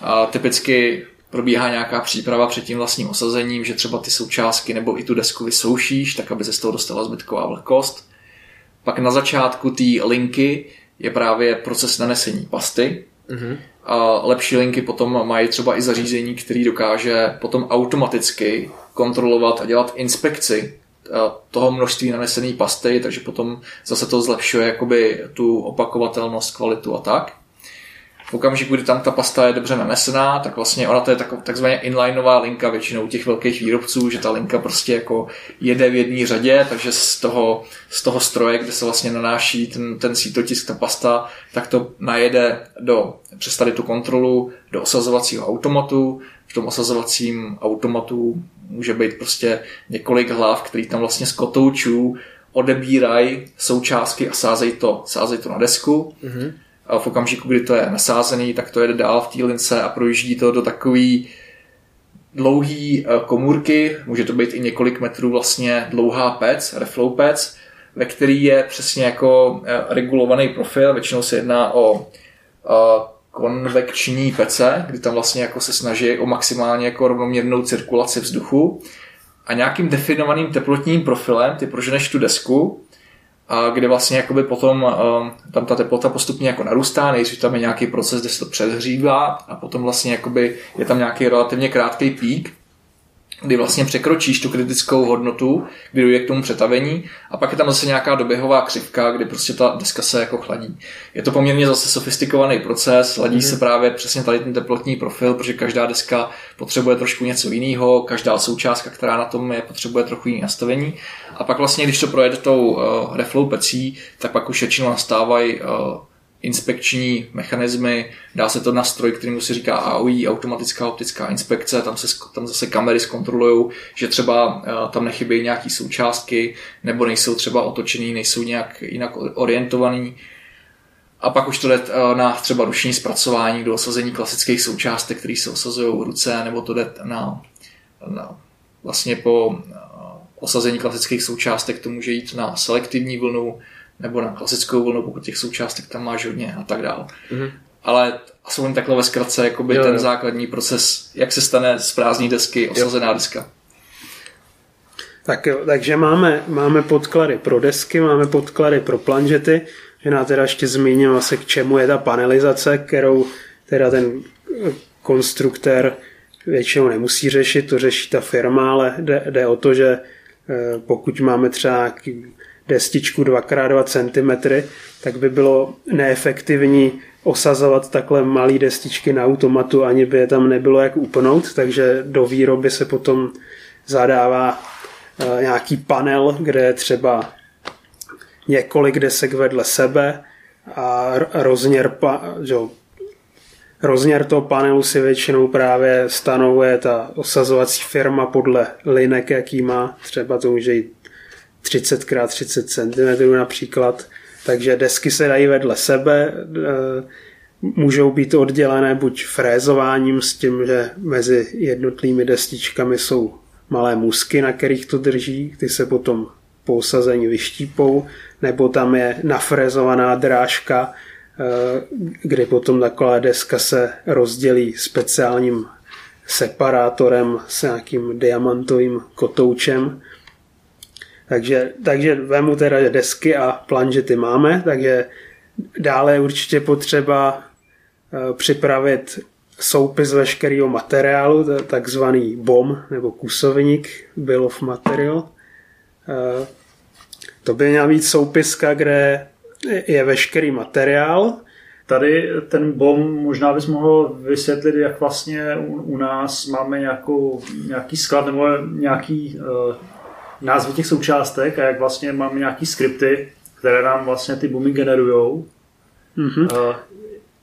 A typicky probíhá nějaká příprava před tím vlastním osazením, že třeba ty součástky nebo i tu desku vysoušíš, tak aby se z toho dostala zbytková vlhkost. Pak na začátku té linky je právě proces nanesení pasty. Mm-hmm. A lepší linky potom mají třeba i zařízení, který dokáže potom automaticky kontrolovat a dělat inspekci toho množství nanesené pasty, takže potom zase to zlepšuje jakoby tu opakovatelnost, kvalitu a tak v okamžiku, kdy tam ta pasta je dobře nanesená, tak vlastně ona to je tak, takzvaně inlineová linka většinou těch velkých výrobců, že ta linka prostě jako jede v jedné řadě, takže z toho, z toho stroje, kde se vlastně nanáší ten, ten sítotisk, ta pasta, tak to najede do, přes tady tu kontrolu, do osazovacího automatu. V tom osazovacím automatu může být prostě několik hlav, který tam vlastně z kotoučů odebírají součástky a sázejí to, sázejí to na desku. Mm-hmm a v okamžiku, kdy to je nasázený, tak to jede dál v té lince a projíždí to do takový dlouhý eh, komůrky, může to být i několik metrů vlastně dlouhá pec, reflow pec, ve který je přesně jako eh, regulovaný profil, většinou se jedná o eh, konvekční pece, kdy tam vlastně jako se snaží o maximálně jako rovnoměrnou cirkulaci vzduchu a nějakým definovaným teplotním profilem ty proženeš tu desku a kde vlastně jakoby potom um, tam ta teplota postupně jako narůstá, nejdřív tam je nějaký proces, kde se to předhřívá a potom vlastně jakoby je tam nějaký relativně krátký pík, kdy vlastně překročíš tu kritickou hodnotu, kdy dojde k tomu přetavení a pak je tam zase nějaká doběhová křivka, kdy prostě ta deska se jako chladí. Je to poměrně zase sofistikovaný proces, ladí mm. se právě přesně tady ten teplotní profil, protože každá deska potřebuje trošku něco jiného, každá součástka, která na tom je, potřebuje trochu jiné nastavení. A pak vlastně, když to projede tou uh, reflow pecí, tak pak už většinou nastávají uh, inspekční mechanismy, dá se to na stroj, kterýmu se říká AOI, automatická optická inspekce, tam, se, tam zase kamery zkontrolují, že třeba uh, tam nechybějí nějaký součástky, nebo nejsou třeba otočený, nejsou nějak jinak orientovaný. A pak už to jde uh, na třeba ruční zpracování do osazení klasických součástek, které se osazují ruce, nebo to jde na, na vlastně po uh, osazení klasických součástek to může jít na selektivní vlnu, nebo na klasickou vlnu, pokud těch součástek tam máš hodně a tak dále. Mm-hmm. Ale aspoň takhle ve zkratce jakoby jo, ten jo. základní proces, jak se stane z prázdní desky osazená jo. deska. Tak jo, takže máme, máme podklady pro desky, máme podklady pro planžety, že já teda ještě zmíním vlastně k čemu je ta panelizace, kterou teda ten konstruktér většinou nemusí řešit, to řeší ta firma, ale jde, jde o to, že eh, pokud máme třeba destičku 2x2 cm, tak by bylo neefektivní osazovat takhle malé destičky na automatu, ani by je tam nebylo jak upnout, takže do výroby se potom zadává eh, nějaký panel, kde je třeba několik desek vedle sebe a rozměr, pa, že, rozměr toho panelu si většinou právě stanovuje ta osazovací firma podle linek, jaký má. Třeba to může jít 30x30 cm například, takže desky se dají vedle sebe, eh, můžou být oddělené buď frézováním s tím, že mezi jednotlivými destičkami jsou malé musky, na kterých to drží, ty se potom po usazení vyštípou, nebo tam je nafrezovaná drážka, eh, kdy potom taková deska se rozdělí speciálním separátorem s nějakým diamantovým kotoučem takže, takže vemu teda desky a planžety máme, takže dále je určitě potřeba eh, připravit soupis veškerého materiálu, takzvaný BOM nebo kusovník, Bill of Material. Eh, to by měla být soupiska, kde je veškerý materiál. Tady ten BOM možná bys mohl vysvětlit, jak vlastně u, u nás máme nějakou, nějaký sklad nebo nějaký uh, názvy těch součástek a jak vlastně máme nějaký skripty, které nám vlastně ty boomy generujou. Mm-hmm. Uh,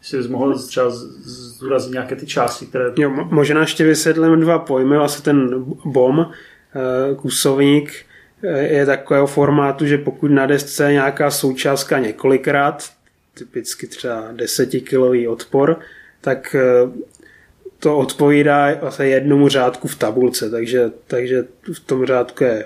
si bys mohl třeba zdůraznit nějaké ty části, které... Jo, možná ještě vysvětlím dva pojmy. Vlastně ten BOM, uh, kusovník, eh, je takového formátu, že pokud na desce je nějaká součástka několikrát, typicky třeba 10 kilový odpor, tak eh, to odpovídá vlastně jednomu řádku v tabulce, takže, takže v tom řádku je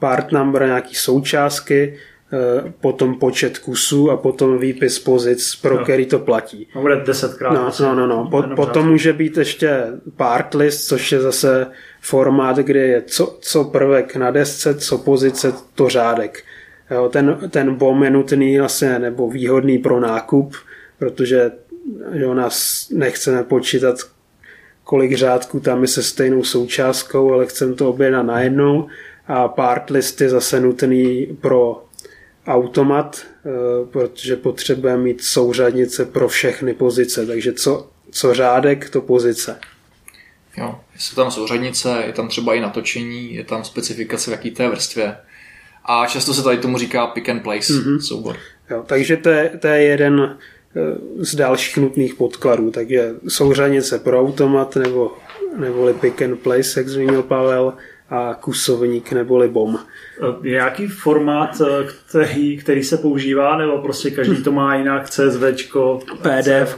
part number, nějaký součástky, eh, potom počet kusů a potom výpis pozic, pro no. který to platí. No, bude desetkrát. No, no, no, no. Po, potom může být ještě part list, což je zase formát, kde je co, co prvek na desce, co pozice, to řádek. Jo, ten, ten BOM je nutný vlastně, nebo výhodný pro nákup, protože jo, nás nechceme počítat, kolik řádků tam je se stejnou součástkou, ale chceme to objednat najednou a part list je zase nutný pro automat, eh, protože potřebujeme mít souřadnice pro všechny pozice, takže co, co řádek, to pozice. Jo, jsou tam souřadnice, je tam třeba i natočení, je tam specifikace v jaký té vrstvě. A často se tady tomu říká pick and place mm-hmm. soubor. Jo, takže to je, to je jeden eh, z dalších nutných podkladů. Takže souřadnice pro automat nebo, neboli pick and place, jak zmínil Pavel, a kusovník neboli BOM. Je nějaký formát, eh, který, který se používá, nebo prostě každý to má jinak, CSVčko, PDF.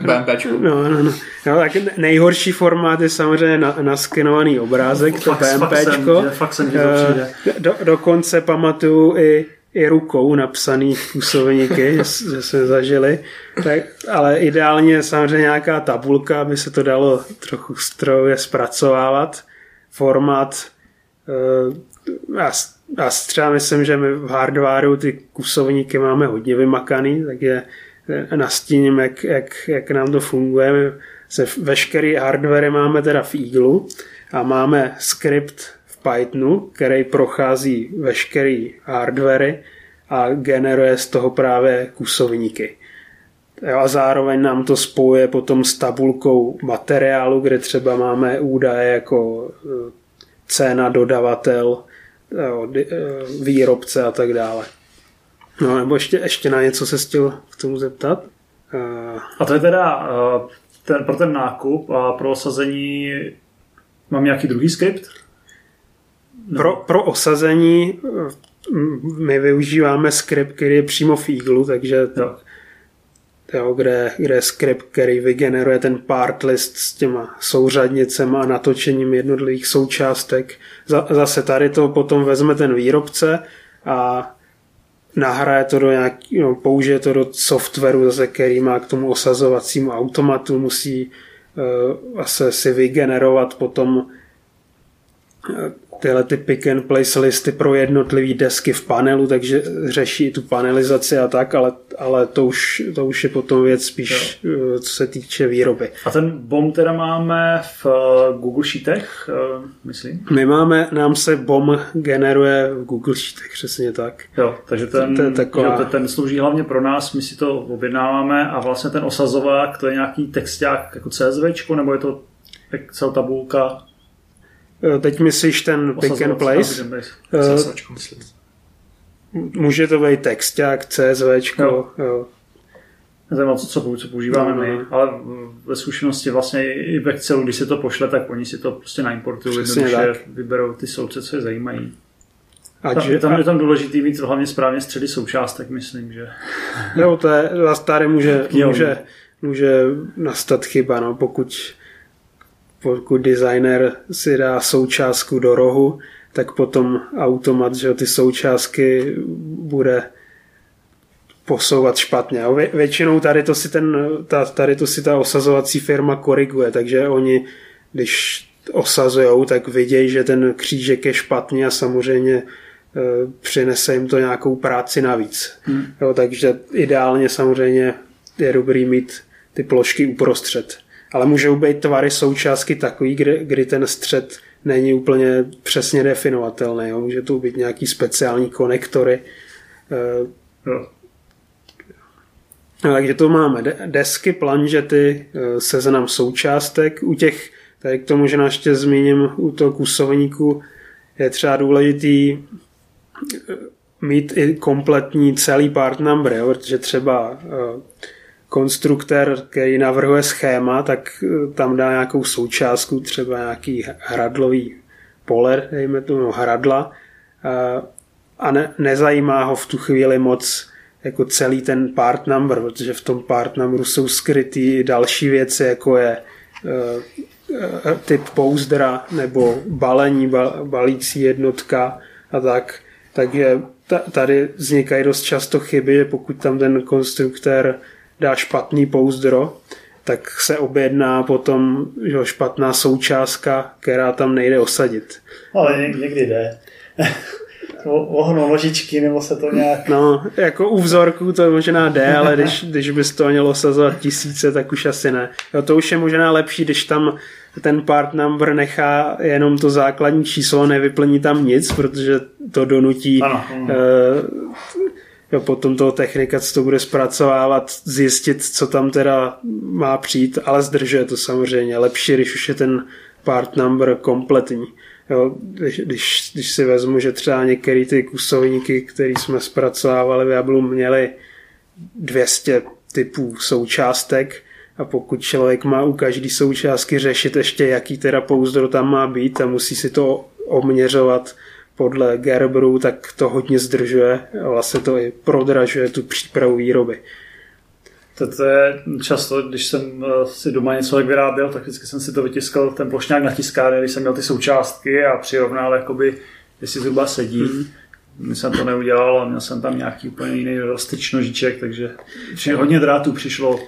BMPčko. No, no, no. no, tak nejhorší formát je samozřejmě na, naskenovaný obrázek, to Fax- BMPčko. to přijde. Eh, Do, dokonce pamatuju i, i rukou napsaný působníky, že, jsme zažili. Tak, ale ideálně samozřejmě nějaká tabulka, aby se to dalo trochu strojově zpracovávat. Formát eh, já, já si třeba myslím, že my v hardwareu ty kusovníky máme hodně vymakaný, takže nastíním, jak, jak, jak nám to funguje. My se veškerý hardware máme teda v Eagle a máme skript Pythonu, který prochází veškerý hardware a generuje z toho právě kusovníky. A zároveň nám to spojuje potom s tabulkou materiálu, kde třeba máme údaje jako eh, cena, dodavatel, di- eh, výrobce a tak dále. No nebo ještě, ještě na něco se chtěl k tomu zeptat? A to je teda eh, ten, pro ten nákup a pro osazení mám nějaký druhý skript? Pro, pro osazení eh, my využíváme skript, který je přímo v Eagle, takže Jo. jo, kde, kde je skript, který vygeneruje ten part list s těma souřadnicema a natočením jednotlivých součástek. Za- Zase tady to potom vezme ten výrobce a nahraje to do nějaký, no, použije to do softwaru, zase, který má k tomu osazovacímu automatu, musí uh, zase si vygenerovat potom eh, tyhle ty pick and place listy pro jednotlivé desky v panelu, takže řeší tu panelizaci a tak, ale, ale to, už, to už je potom věc spíš, jo. co se týče výroby. A ten BOM teda máme v eh, Google Sheetech, eh, myslím. My máme, nám se BOM generuje v Google Sheetech, přesně tak. Jo, takže ten, To je taková- jo, to- ten slouží hlavně pro nás, my si to objednáváme a vlastně ten osazovák, to je nějaký texták jako CSV, nebo je to Excel tabulka? Eh, Teď myslíš ten pick and place? Eh, CSVčko, myslím. Může to být texták, CSVčko, Jo. jo. Zajímavé, co, co, co používáme No, no, my, no. ale ve zkušenosti vlastně i v Excelu, když se to pošle, tak oni si to prostě naimportují, jednoduše tak. vyberou ty souce, co je zajímají. Ať, Tam, je, tam, je tam důležitý mít hlavně správně středy součástek, myslím, že. Jo, to je, tady může, může, může nastat chyba, no, pokud, pokud designer si dá součástku do rohu, tak potom automat, že ty součástky bude posouvat špatně. Vě, většinou tady to, si ten, ta, tady to si ta osazovací firma koriguje, takže oni, když osazujou, tak vidějí, že ten křížek je špatný a samozřejmě eh, přinese jim to nějakou práci navíc. Hmm. Jo, takže ideálně samozřejmě je dobrý mít ty plošky uprostřed. Ale můžou být tvary součástky takový, kdy, kdy ten střed není úplně přesně definovatelný. Jo. Může to být nějaký speciální konektory. Eh. No, takže to máme de- desky, planžety, eh, seznam součástek. U těch, tady k tomu možná ještě zmíním, u toho kusovníku je třeba důležitý eh, mít i kompletní celý part number, jo, protože třeba konstruktor, který navrhuje schéma, tak eh, tam dá nějakou součástku, třeba nějaký hradlový pole, dejme tomu hradla, eh, a ne, nezajímá ho v tu chvíli moc jako celý ten part number, protože v tom part numberu jsou skrytý další věci, jako je eh, typ pouzdra nebo balení, ba, balící jednotka a tak. Takže ta, tady vznikají dost často chyby, pokud tam ten konstruktér dá špatný pouzdro, tak se objedná potom že, jo, špatná součástka, která tam nejde osadit. Ale někdy jde. ohnou nožičky, nebo se to nějak... No, jako u vzorků to možná jde, ale když, když bys to mělo sazovat tisíce, tak už asi ne. Jo, to už je možná lepší, když tam ten part number nechá jenom to základní číslo, nevyplní tam nic, protože to donutí Ano, ano. Uh, jo, potom toho technika, co to bude zpracovávat, zjistit, co tam teda má přijít, ale zdržuje to samozřejmě. Lepší, když už je ten part number kompletní. Jo, když, když, když si vezmu, že třeba některé ty kusovníky, které jsme zpracovávali v Jablu, měli 200 typů součástek a pokud člověk má u každé součástky řešit ještě, jaký teda pouzdro tam má být a musí si to oměřovat podle Gerberu, tak to hodně zdržuje a vlastně to i prodražuje tu přípravu výroby. To, je často, když jsem eh, si doma něco tak vyráběl, tak vždycky jsem si to vytiskal ten plošňák na tiskárně, když jsem měl ty součástky a přirovnal, jakoby, jestli zhruba sedí. Mm. My jsem to neudělal a měl jsem tam nějaký úplně jiný roztyč nožiček, takže hodně drátů přišlo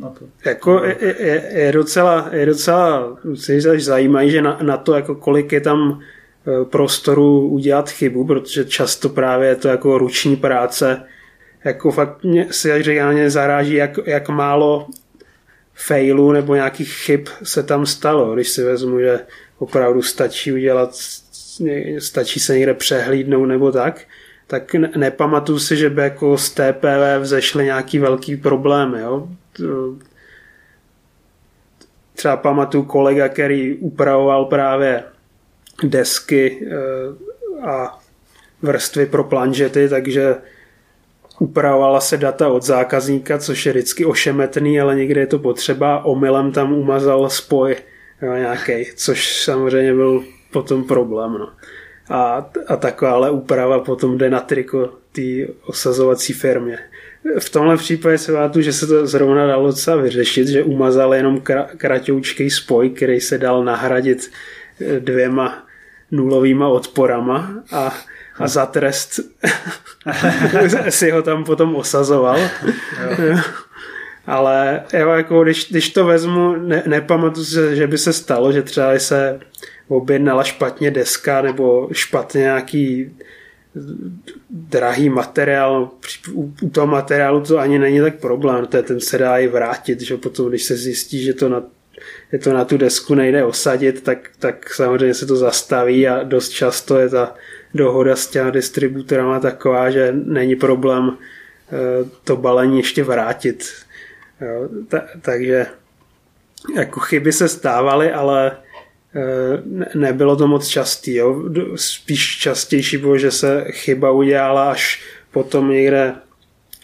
na to. Jako je, je, je docela, je docela zajímavé, že na, na to, jako kolik je tam prostoru udělat chybu, protože často právě je to jako ruční práce, jako fakt mě si reálně zaráží, jak, jak málo failů nebo nějakých chyb se tam stalo, když si vezmu, že opravdu stačí udělat, stačí se někde přehlídnout nebo tak, tak nepamatuju si, že by jako z TPV vzešly nějaký velký problémy. Jo? Třeba pamatuju kolega, který upravoval právě desky eh, a vrstvy pro planžety, takže upravovala se data od zákazníka, což je vždycky ošemetný, ale někde je to potřeba. Omylem tam umazal spoj jo, nějaký, což samozřejmě byl potom problém. No. A, a takováhle úprava potom jde na triko té osazovací firmě. V tomhle případě se vátu, že se to zrovna dalo docela vyřešit, že umazal jenom kratoučký spoj, který se dal nahradit dvěma nulovýma odporama a a za trest si ho tam potom osazoval. Ale jo, jako když, když to vezmu, ne, nepamatuju se, že by se stalo, že třeba se objednala špatně deska nebo špatně nějaký drahý materiál, u, u toho materiálu to ani není tak problém, to je, ten se dá i vrátit, že potom, když se zjistí, že to na, to na tu desku nejde osadit, tak, tak samozřejmě se to zastaví a dost často je ta dohoda s těma distributorama taková, že není problém eh, to balení ještě vrátit. Jo, ta, takže jako chyby se stávaly, ale eh, nebylo to moc častý. Jo. Spíš častější bylo, že se chyba udělala až potom někde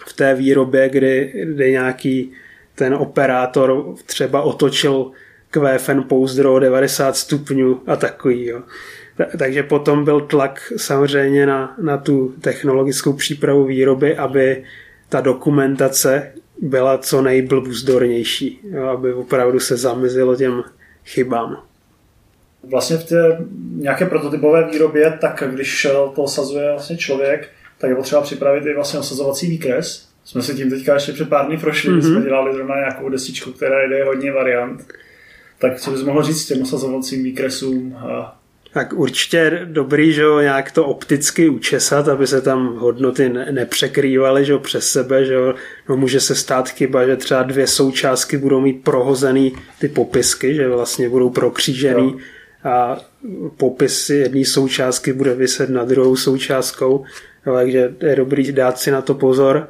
v té výrobě, kdy, kdy nějaký ten operátor třeba otočil QFN pouzdro 90 stupňů a takový. Jo takže potom byl tlak samozřejmě na, na tu technologickou přípravu výroby, aby ta dokumentace byla co nejblbuzdornější, jo, aby opravdu se zamezilo těm chybám. Vlastně v té nějaké prototypové výrobě, tak když to osazuje vlastně člověk, tak je potřeba připravit i vlastně osazovací výkres. Jsme si tím teďka ještě před pár dní prošli, mm-hmm. jsme dělali zrovna nějakou desičku, která jde hodně variant. Tak co bys mohl říct těm osazovacím výkresům? A tak určitě dobrý, že jo, nějak to opticky učesat, aby se tam hodnoty ne- nepřekrývaly, že jo, přes sebe, že jo. No může se stát chyba, že třeba dvě součástky budou mít prohozený ty popisky, že vlastně budou prokřížený jo. a popis jedné součástky bude vyset na druhou součástkou, jo, takže je dobrý dát si na to pozor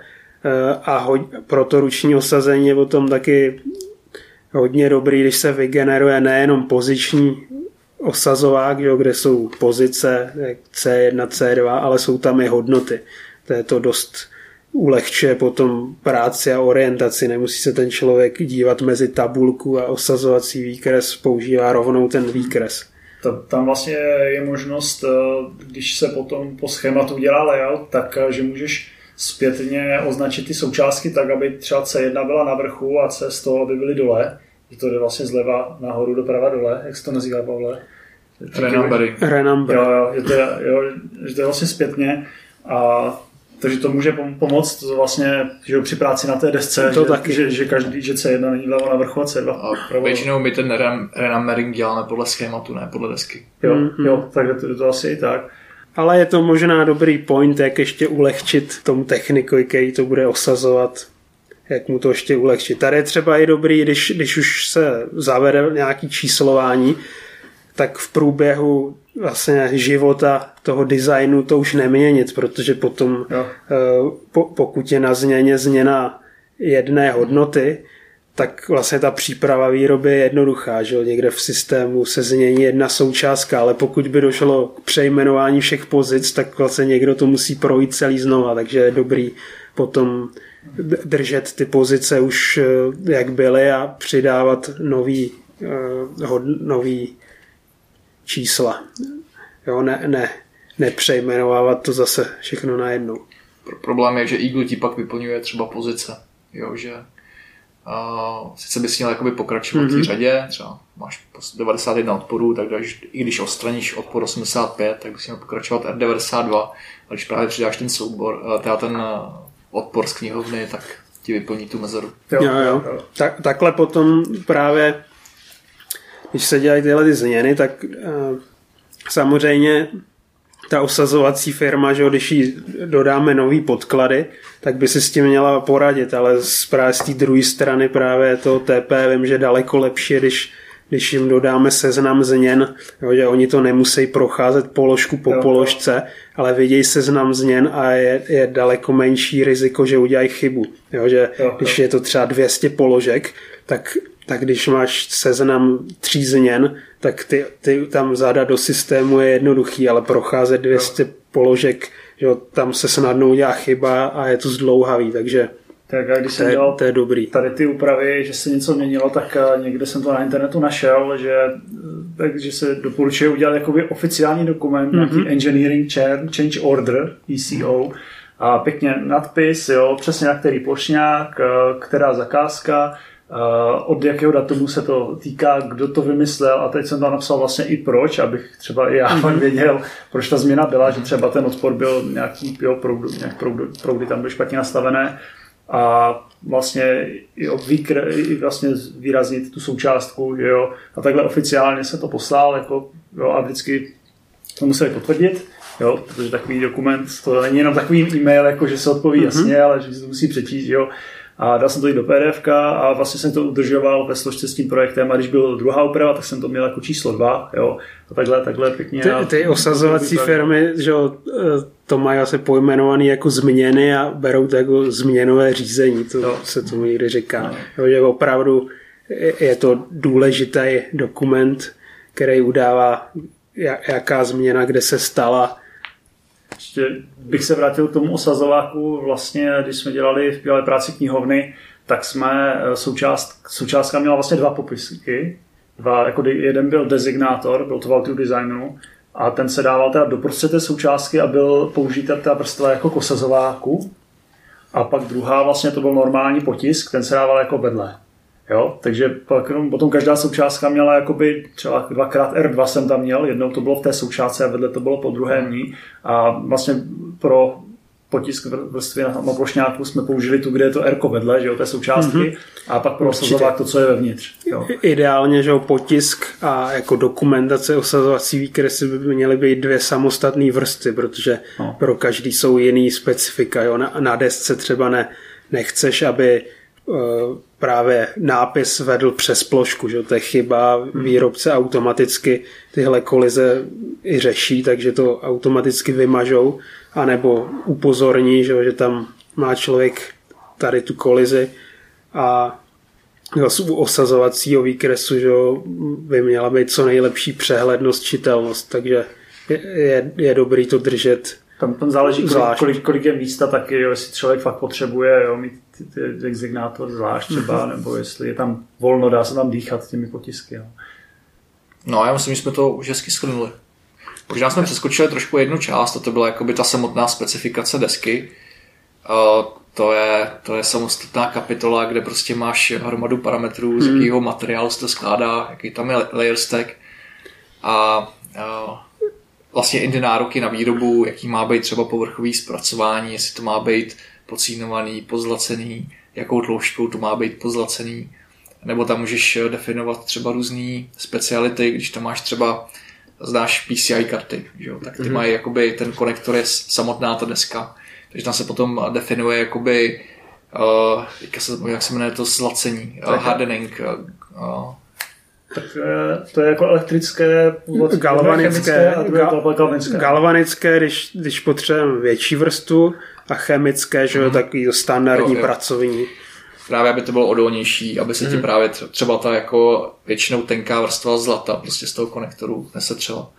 a ho- pro to ruční osazení je potom taky hodně dobrý, když se vygeneruje nejenom poziční osazovák, jo, kde jsou pozice C1, C2, ale jsou tam i hodnoty. To je to dost ulehčuje potom práci a orientaci. Nemusí se ten člověk dívat mezi tabulku a osazovací výkres, používá rovnou ten výkres. Tam vlastně je možnost, eh, když se potom po schématu dělá layout, tak eh, že můžeš zpětně označit ty součástky tak, aby třeba C1 byla na vrchu a C z toho, aby byly dole. Že to jde vlastně zleva nahoru, doprava dole. Jak se to nazývá, Pavle? Renumbery. Renumber. Jo, jo, že to je, jo, že to je vlastně zpětně a takže to může pomoct vlastně že při práci na té desce, to že, taky. Že, že, každý, že C1 není vlevo na vrchu a C2 A pravo. většinou my ten renumbering děláme podle schématu, ne podle desky. Jo, Mhm. jo, takže to, to asi i tak. Ale je to možná dobrý point, jak ještě ulehčit tomu techniku, který to bude osazovat jak mu to ještě ulehčit. Tady je třeba i dobrý, když, když už se zavede nějaký číslování, tak v průběhu vlastně života toho designu to už neměnit, protože potom. Eh, po, pokud je na změně změna jedné hodnoty, tak vlastně ta příprava výroby je jednoduchá, že někde v systému se změní jedna součástka, ale pokud by došlo k přejmenování všech pozic, tak vlastně někdo to musí projít celý znova, takže je dobrý potom držet ty pozice už eh, jak byly a přidávat nový, uh, nový čísla. Jo, ne, ne, nepřejmenovávat to zase všechno najednou. Problém je, že Eagle ti pak vyplňuje třeba pozice. Jo, že uh, sice bys měl jakoby pokračovat mm-hmm. v té mhm. řadě, třeba máš 91 odporů, tak když, i když odstraníš odpor 85, tak bys měl pokračovat R92, a když právě přidáš ten soubor, uh, teda ten uh, odpor z knihovny, tak ti vyplní tu mezeru. Jo, jo. jo. Tak, takhle potom právě, když se dělají tyhle ty změny, tak uh, samozřejmě ta osazovací firma, že když jí dodáme nový podklady, tak by si s tím měla poradit, ale z, právě z té druhé strany právě to TP vím, že daleko lepší, když když jim dodáme seznam změn, jo, že oni to nemusí procházet položku po jo, položce, ale vidějí seznam změn a je, je daleko menší riziko, že udělají chybu. Jo, že jo, když je to třeba 200 položek, tak, tak když máš seznam tří změn, tak ty, ty tam zadat do systému je jednoduchý, ale procházet 200 jo. položek, že tam se snadno udělá chyba a je to zdlouhavý, takže tak a když jsem dělal to je dobrý. tady ty úpravy, že se něco měnilo, tak eh, někde jsem to na internetu našel, že, eh, takže se doporučuje udělat jakoby oficiální dokument, mm-hmm. nějaký Engineering Change Order, ECO, a pěkně nadpis, jo, přesně na který plošňák, eh, která zakázka, od jakého datumu se to týká, kdo to vymyslel a teď jsem tam napsal vlastně i proč, abych třeba i já mm-hmm. věděl, proč ta změna byla, že třeba ten odpor byl nějaký, jo, proudy, nějak proudy, proudy tam byly špatně nastavené a vlastně i, obvykr, i vlastně výraznit tu součástku, že jo, a takhle oficiálně se to poslal, jako, jo, a vždycky to museli potvrdit, jo, protože takový dokument, to není jenom takový e-mail, jako že se odpoví mm-hmm. jasně, ale že si to musí přečíst, jo, a dal jsem to i do PDF a vlastně jsem to udržoval ve složce s tím projektem a když byla druhá úprava, tak jsem to měl jako číslo dva, jo, a takhle, takhle pěkně. Ty, ty osazovací firmy, že eh, to mají asi pojmenovaný jako změny a berou to jako změnové řízení, to jo. se tomu někdy říká, no. jo, že opravdu je to důležitý dokument, který udává, jaká změna, kde se stala, ještě bych se vrátil k tomu osazováku, vlastně, když jsme dělali v Bílé práci knihovny, tak jsme eh, součást, součástka měla vlastně dva popisky. Dva, jako jeden byl designátor, byl to Valtu designu, a ten se dával teda doprostřed té součástky a byl použita ta vrstva jako k osazováku. A pak druhá vlastně to byl normální potisk, ten se dával jako vedle. Jo, takže pak, no, potom každá součástka měla jakoby třeba dvakrát R2 jsem tam měl, jednou to bylo v té součástce a vedle to bylo po druhém ní a vlastně pro potisk vrstvy na, na plošňáku jsme použili tu, kde je to R vedle, že jo, té součástky mm-hmm. a pak pro osazovák to, co je vevnitř. Jo. Ideálně, že jo, potisk a jako dokumentace osazovací výkresy by měly být dvě samostatné vrstvy, protože no. pro každý jsou jiný specifika, jo, na, na desce třeba ne, nechceš, aby právě nápis vedl přes plošku, že to je chyba, hmm. výrobce automaticky. Tyhle kolize i řeší, takže to automaticky vymažou, anebo upozorní, že, že tam má člověk tady tu kolizi a z osazovacího výkresu že by měla být co nejlepší přehlednost, čitelnost, takže je, je, je dobrý to držet tam, tam záleží, kolik, kolik, kolik je místa taky, jo, jestli člověk fakt potřebuje jo, mít ty, ty designátor zvlášť třeba, mm-hmm. nebo jestli je tam volno, dá se tam dýchat těmi potisky. Jo. No já myslím, že jsme to už hezky shrnuli. Možná jsme přeskočili trošku jednu část, a to byla jakoby ta samotná specifikace desky. Uh, to je, to je samostatná kapitola, kde prostě máš hromadu parametrů, z jakého materiálu se to skládá, jaký tam je layer stack. A uh, vlastně i ty nároky na výrobu, jaký má být třeba povrchový zpracování, jestli to má být pocínovaný, pozlacený, jakou tloušťkou to má být pozlacený. Nebo tam můžeš definovat třeba různé speciality, když tam máš třeba znáš PCI karty, že jo? tak ty mm-hmm. mají jakoby, ten konektor je samotná ta deska, takže tam se potom definuje jakoby, uh, jak, se, jak se jmenuje to zlacení, uh, hardening, uh, tak to je jako elektrické, galvanické, galvanické, galvanické když, když potřebujeme větší vrstvu a chemické, že jo, mm. takový standardní jo, jo. pracovní. Právě, aby to bylo odolnější, aby se ti mm. právě třeba ta jako většinou tenká vrstva zlata prostě z toho konektoru nesetřela.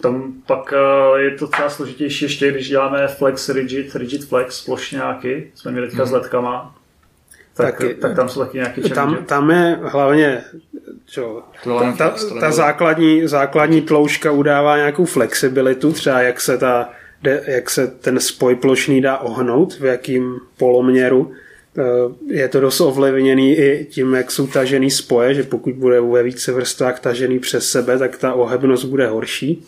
Tam pak eh, je to třeba složitější ještě, když děláme flex rigid, rigid flex plošňáky, jsme měli teďka mm. s letkama, tak, tak, tak tam jsou taky nějaký tam, tam je hlavně čo, ta, ta, ta základní, základní tloušťka udává nějakou flexibilitu, třeba jak se, ta, jak se ten spoj plošný dá ohnout, v jakým poloměru. Eh, je to dost ovlivněný i tím, jak jsou tažený spoje, že pokud bude ve více vrstvách tažený přes sebe, tak ta ohebnost bude horší.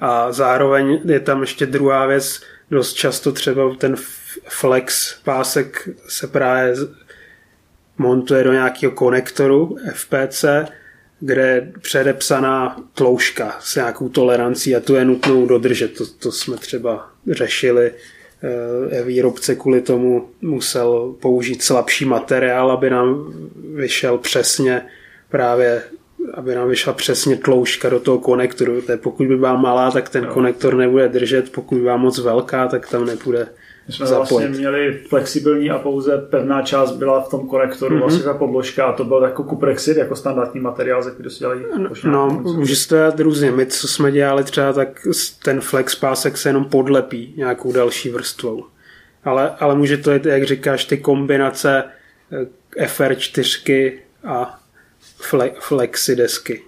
A zároveň je tam ještě druhá věc, dost často třeba ten flex pásek se právě montuje do nějakého konektoru FPC, kde je předepsaná tloušťka s nějakou tolerancí a tu je nutnou dodržet. To, to jsme třeba řešili. Eh, výrobce kvůli tomu musel použít slabší materiál, aby nám vyšel přesně právě aby nám vyšla přesně tloušťka do toho konektoru. To je, pokud by byla malá, tak ten no. konektor nebude držet, pokud by byla moc velká, tak tam nebude my jsme zapojit. vlastně měli flexibilní a pouze pevná část byla v tom konektoru, mm-hmm. vlastně ta podložka a to byl jako kuprexit, jako standardní materiál, ze který se dělají No, může se to dát různě. My, co jsme dělali třeba, tak ten flex pásek se jenom podlepí nějakou další vrstvou. Ale, ale může to jít, jak říkáš, ty kombinace eh, FR4 a fle, flexi desky.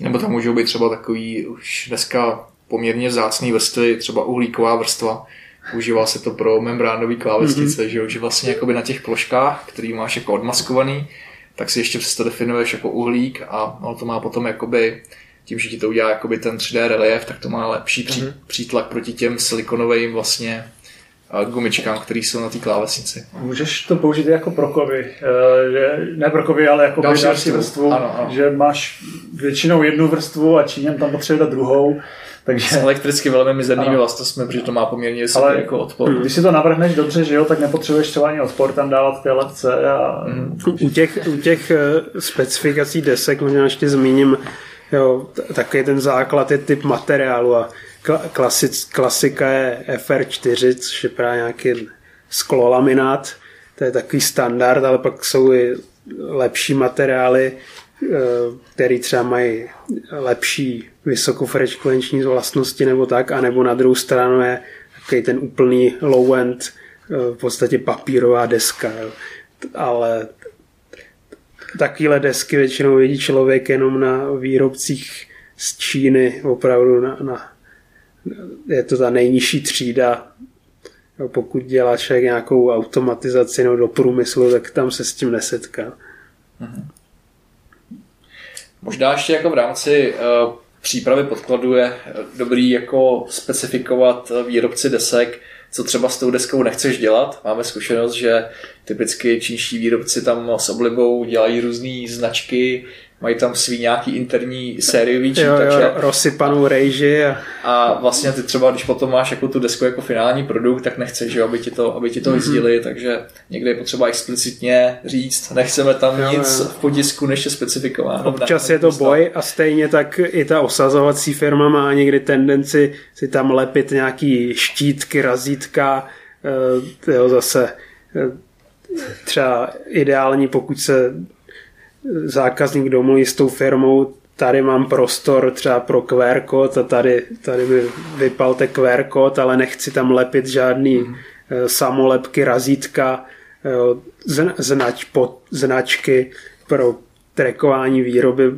Nebo tam můžou být třeba takový už dneska poměrně vzácný vrstvy, třeba uhlíková vrstva, Užívá se to pro membránové klávesnice, mm-hmm. že, že vlastně jakoby na těch ploškách, který máš jako odmaskovaný, tak si ještě přesto definuješ jako uhlík a ono to má potom jakoby tím, že ti to udělá jakoby ten 3D relief, tak to má lepší pří, mm-hmm. přítlak proti těm silikonovým vlastně gumičkám, které jsou na té klávesnici. Můžeš to použít jako pro kovy, eh, ne pro kovy, ale jako další, další vrstvu, vrstvu ano, ano. že máš většinou jednu vrstvu a Číňan tam potřebuje druhou takže... S elektricky velmi mizernými vlastnostmi, protože to má poměrně vysoký jako odpor. Když si to navrhneš dobře, že jo, tak nepotřebuješ třeba ani odpor tam dávat ty ledce. A... Mm. U, těch, u těch eh, specifikací desek možná ještě zmíním, jo, takový ten základ je typ materiálu a klasic, klasika je FR4, což je právě nějaký sklolaminát, to je takový standard, ale pak jsou i lepší materiály, který třeba mají lepší vysokofrekvenční vlastnosti nebo tak, anebo na druhou stranu je takový ten úplný low-end, eh, v podstatě papírová deska. Ale takovéhle desky většinou vidí člověk jenom na výrobcích z Číny, opravdu na, na je to ta nejnižší třída. Pokud dělá člověk nějakou automatizaci nebo do průmyslu, tak tam se s tím nesetká. Mhm. Možná ještě jako v rámci uh přípravy podkladu je dobrý jako specifikovat výrobci desek, co třeba s tou deskou nechceš dělat. Máme zkušenost, že typicky čínští výrobci tam s oblibou dělají různé značky, mají tam svý nějaký interní sériový čítače. Jo, jo, rozsypanou rejži. A... a vlastně ty třeba, když potom máš jako tu desku jako finální produkt, tak nechceš, že, aby ti to, aby ti to mm-hmm. vyzdíli, takže někdy je potřeba explicitně říct, nechceme tam jo, nic jo. v podisku, než je specifikováno. Občas je to boj a stejně tak i ta osazovací firma má někdy tendenci si tam lepit nějaký štítky, razítka, eh, jo, zase eh, třeba ideální, pokud se zákazník domluví s tou firmou, tady mám prostor třeba pro QR kód a tady, tady by vypalte QR kód, ale nechci tam lepit žádný mm. samolepky, razítka, znač, pod, značky pro trekování výroby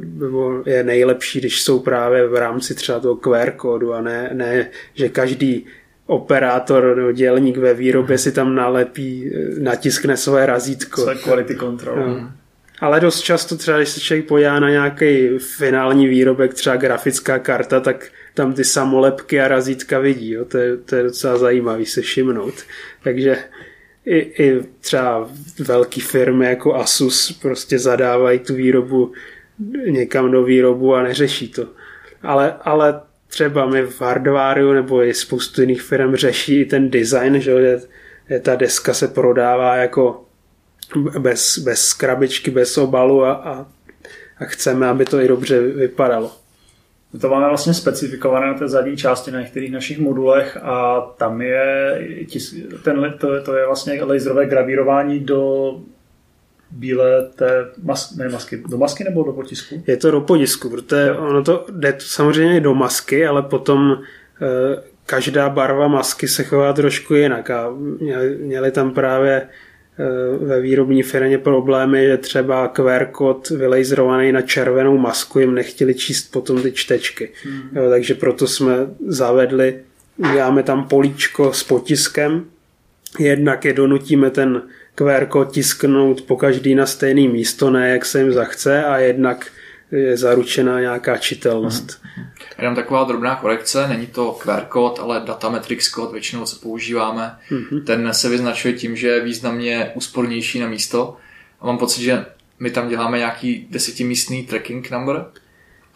je nejlepší, když jsou právě v rámci třeba toho QR kódu a ne, ne že každý operátor nebo dělník ve výrobě si tam nalepí, eh, natiskne svoje razítko. Své quality control. No. Ale dost často třeba, když se člověk podívá na nějaký finální výrobek, třeba grafická karta, tak tam ty samolepky a razítka vidí. Jo? To, je, to je docela zajímavý se všimnout. Takže i, i třeba velké firmy jako Asus prostě zadávají tu výrobu někam do výrobu a neřeší to. Ale, ale třeba my v hardwareu nebo i spoustu jiných firm řeší ten design, že, že ta deska se prodává jako bez, bez krabičky, bez obalu a, a, a chceme, aby to i dobře vypadalo. My to máme vlastně specifikované na té zadní části na některých našich modulech a tam je ten, to, to je vlastně laserové gravírování do bílé té mas, ne, masky, do masky nebo do potisku? Je to do potisku, protože jo. ono to jde samozřejmě do masky, ale potom e, každá barva masky se chová trošku jinak a měli, měli tam právě ve výrobní firmě problémy, že třeba QR kód vylejzrovaný na červenou masku jim nechtěli číst potom ty čtečky. Hmm. Jo, takže proto jsme zavedli, uděláme tam políčko s potiskem, jednak je donutíme ten QR kód tisknout po každý na stejné místo, ne jak se jim zachce a jednak je zaručená nějaká čitelnost. Mm-hmm. Jenom taková drobná korekce, není to QR kód, ale Datametrix kód, většinou co používáme. Mm-hmm. Ten se vyznačuje tím, že je významně úspornější na místo. A mám pocit, že my tam děláme nějaký desetimístný tracking number,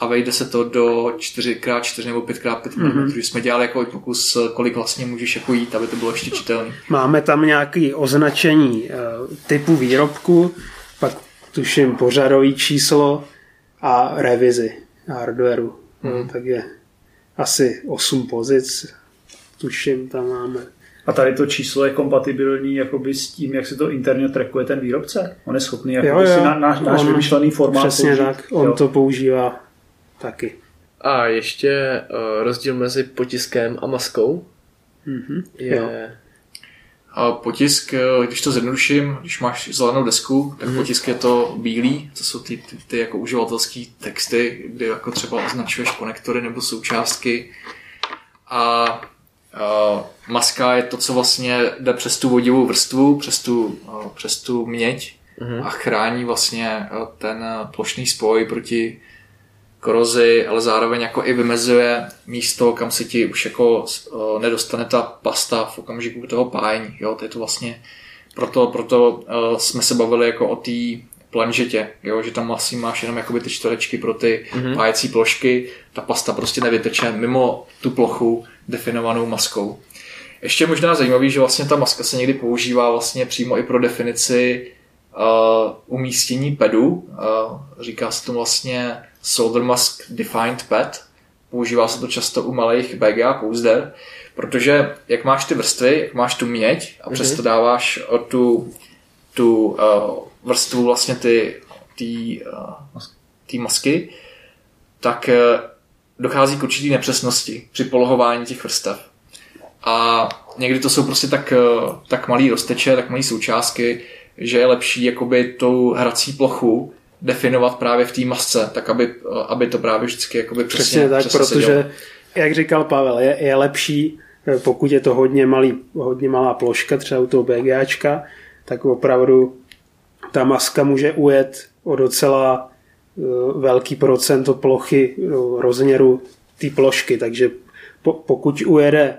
a vejde se to do 4x4 nebo 5x5 mm-hmm. mm jsme dělali jako pokus, kolik vlastně můžeš jako jít, aby to bylo ještě čitelné. Máme tam nějaké označení uh, typu výrobku, pak tuším pořadový číslo a revizi hardwareu. No, tak je asi 8 pozic, tuším, tam máme. A tady to číslo je kompatibilní jakoby s tím, jak se to interně trackuje ten výrobce? On je schopný jakoby jo, jo. si na, náš, náš vymyšlený formát Přesně použít. tak, on jo. to používá Taky. A ještě uh, rozdíl mezi potiskem a maskou mm-hmm. je... Jo. A potisk, eh, když to zjednoduším, když máš zelenou desku, tak mm-hmm. potisk je to bílý, to jsou ty, ty, ty jako uživatelské texty, kdy jako třeba označuješ konektory nebo součástky. A uh, maska je to, co vlastně jde přes tu vodivou vrstvu, přes tu, uh, přes tu měď mm-hmm. a chrání vlastně ten plošný spoj proti korozi, ale zároveň jako i vymezuje místo, kam se ti už jako uh, nedostane ta pasta v okamžiku toho pájení. Jo? To je to vlastně, proto, proto uh, jsme se bavili jako o té planžetě, jo? že tam vlastně máš jenom jakoby ty čtverečky pro ty mm-hmm. pájecí plošky, ta pasta prostě nevyteče mimo tu plochu definovanou maskou. Ještě možná zajímavý, že vlastně ta maska se někdy používá vlastně přímo i pro definici uh, umístění pedu. Uh, říká se tomu vlastně solder mask defined pad. Používá se to často u malých BGA pouzder, protože jak máš ty vrstvy, jak máš tu měď a mm-hmm. přesto dáváš o tu, tu uh, vrstvu vlastně ty, ty, uh, ty masky, tak uh, dochází k určitý nepřesnosti při polohování těch vrstev. A někdy to jsou prostě tak, tak malý rozteče, tak malý součástky, že je lepší jakoby tou hrací plochu definovat právě v té masce, tak aby, aby to právě vždycky jakoby přesně, přesně tak, přesně protože, sedělo. jak říkal Pavel, je, je lepší, eh, pokud je to hodně, malý, hodně malá ploška, třeba u toho BGAčka, tak opravdu ta maska může ujet o docela uh, velký procento plochy uh, rozměru té plošky, takže po, pokud ujede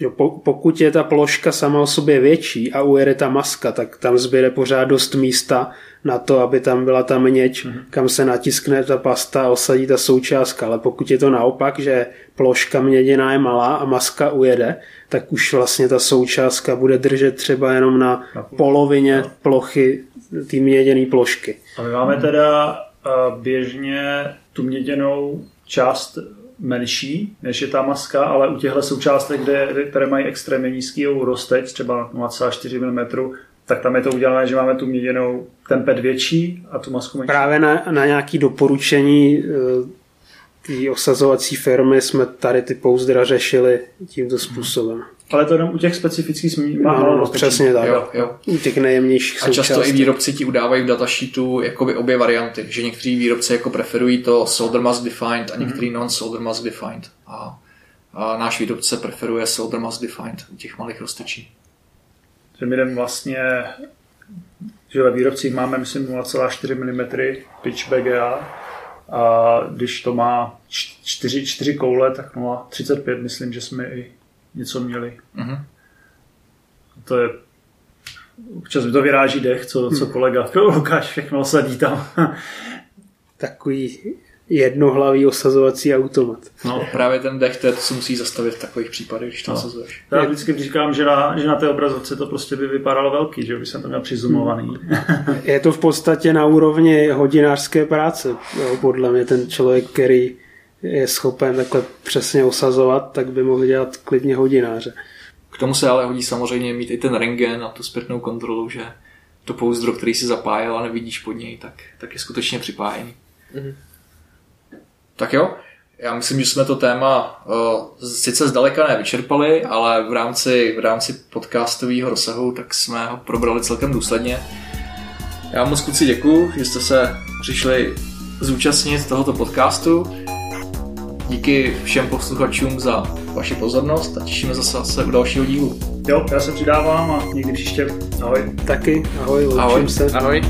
že pokud je ta ploška sama o sobě větší a ujede ta maska, tak tam zbyde pořád dost místa na to, aby tam byla ta měď, mm-hmm. kam se natiskne ta pasta a osadí ta součástka. Ale pokud je to naopak, že ploška měděná je malá a maska ujede, tak už vlastně ta součástka bude držet třeba jenom na polovině no. plochy té měděné plošky. A my máme teda běžně tu měděnou část menší, než je ta maska, ale u těchto součástek, kde, které mají extrémně nízký rozteč, třeba 0,4 mm, tak tam je to udělané, že máme tu měděnou ten pet větší a tu masku menší. Právě na, na nějaké doporučení eh, té osazovací firmy jsme tady ty pouzdra řešili tímto způsobem. Ale to jenom u těch specifických má no, no, přesně tak. Jo, jo. U těch nejjemnějších A často i výrobci ti udávají v datasheetu jakoby obě varianty, že někteří výrobci jako preferují to solder mask defined a mhm. některý mm-hmm. non-solder mask defined. A, a náš výrobce preferuje solder mask defined u těch malých roztečí. Že my jdem vlastně že ve výrobcích máme, myslím, 0,4 mm pitch BGA a když to má 4, 4 koule, tak 0,35 myslím, že jsme i něco měli. Mm-hmm. To je občas mi to vyráží dech, co, co kolega Lukáš všechno sadí tam. takový jednohlavý osazovací automat. No, právě ten dech, to, je, to se musí zastavit v takových případech, když to No. nasazuješ. Já vždycky říkám, že na, že na té obrazovce to prostě by vypadalo velký, že by jsem to měl přizumovaný. Je to v podstatě na úrovni hodinářské práce. Jo, podle mě ten člověk, který je schopen takhle přesně osazovat, tak by mohl dělat klidně hodináře. K tomu se ale hodí samozřejmě mít i ten rengen a tu zpětnou kontrolu, že to pouzdro, který si zapájel a nevidíš pod něj, tak, tak je skutečně připájený. Mhm. Tak jo, já myslím, že jsme to téma uh, sice zdaleka nevyčerpali, ale v rámci, v rámci podcastového rozsahu tak jsme ho probrali celkem důsledně. Já moc kluci děkuju, že jste se přišli zúčastnit tohoto podcastu. Díky všem posluchačům za vaši pozornost a těšíme zase, zase u dalšího dílu. Jo, já se přidávám a někdy příště. Ahoj. Taky, ahoj, loučím Ahoj. se. Ahoj.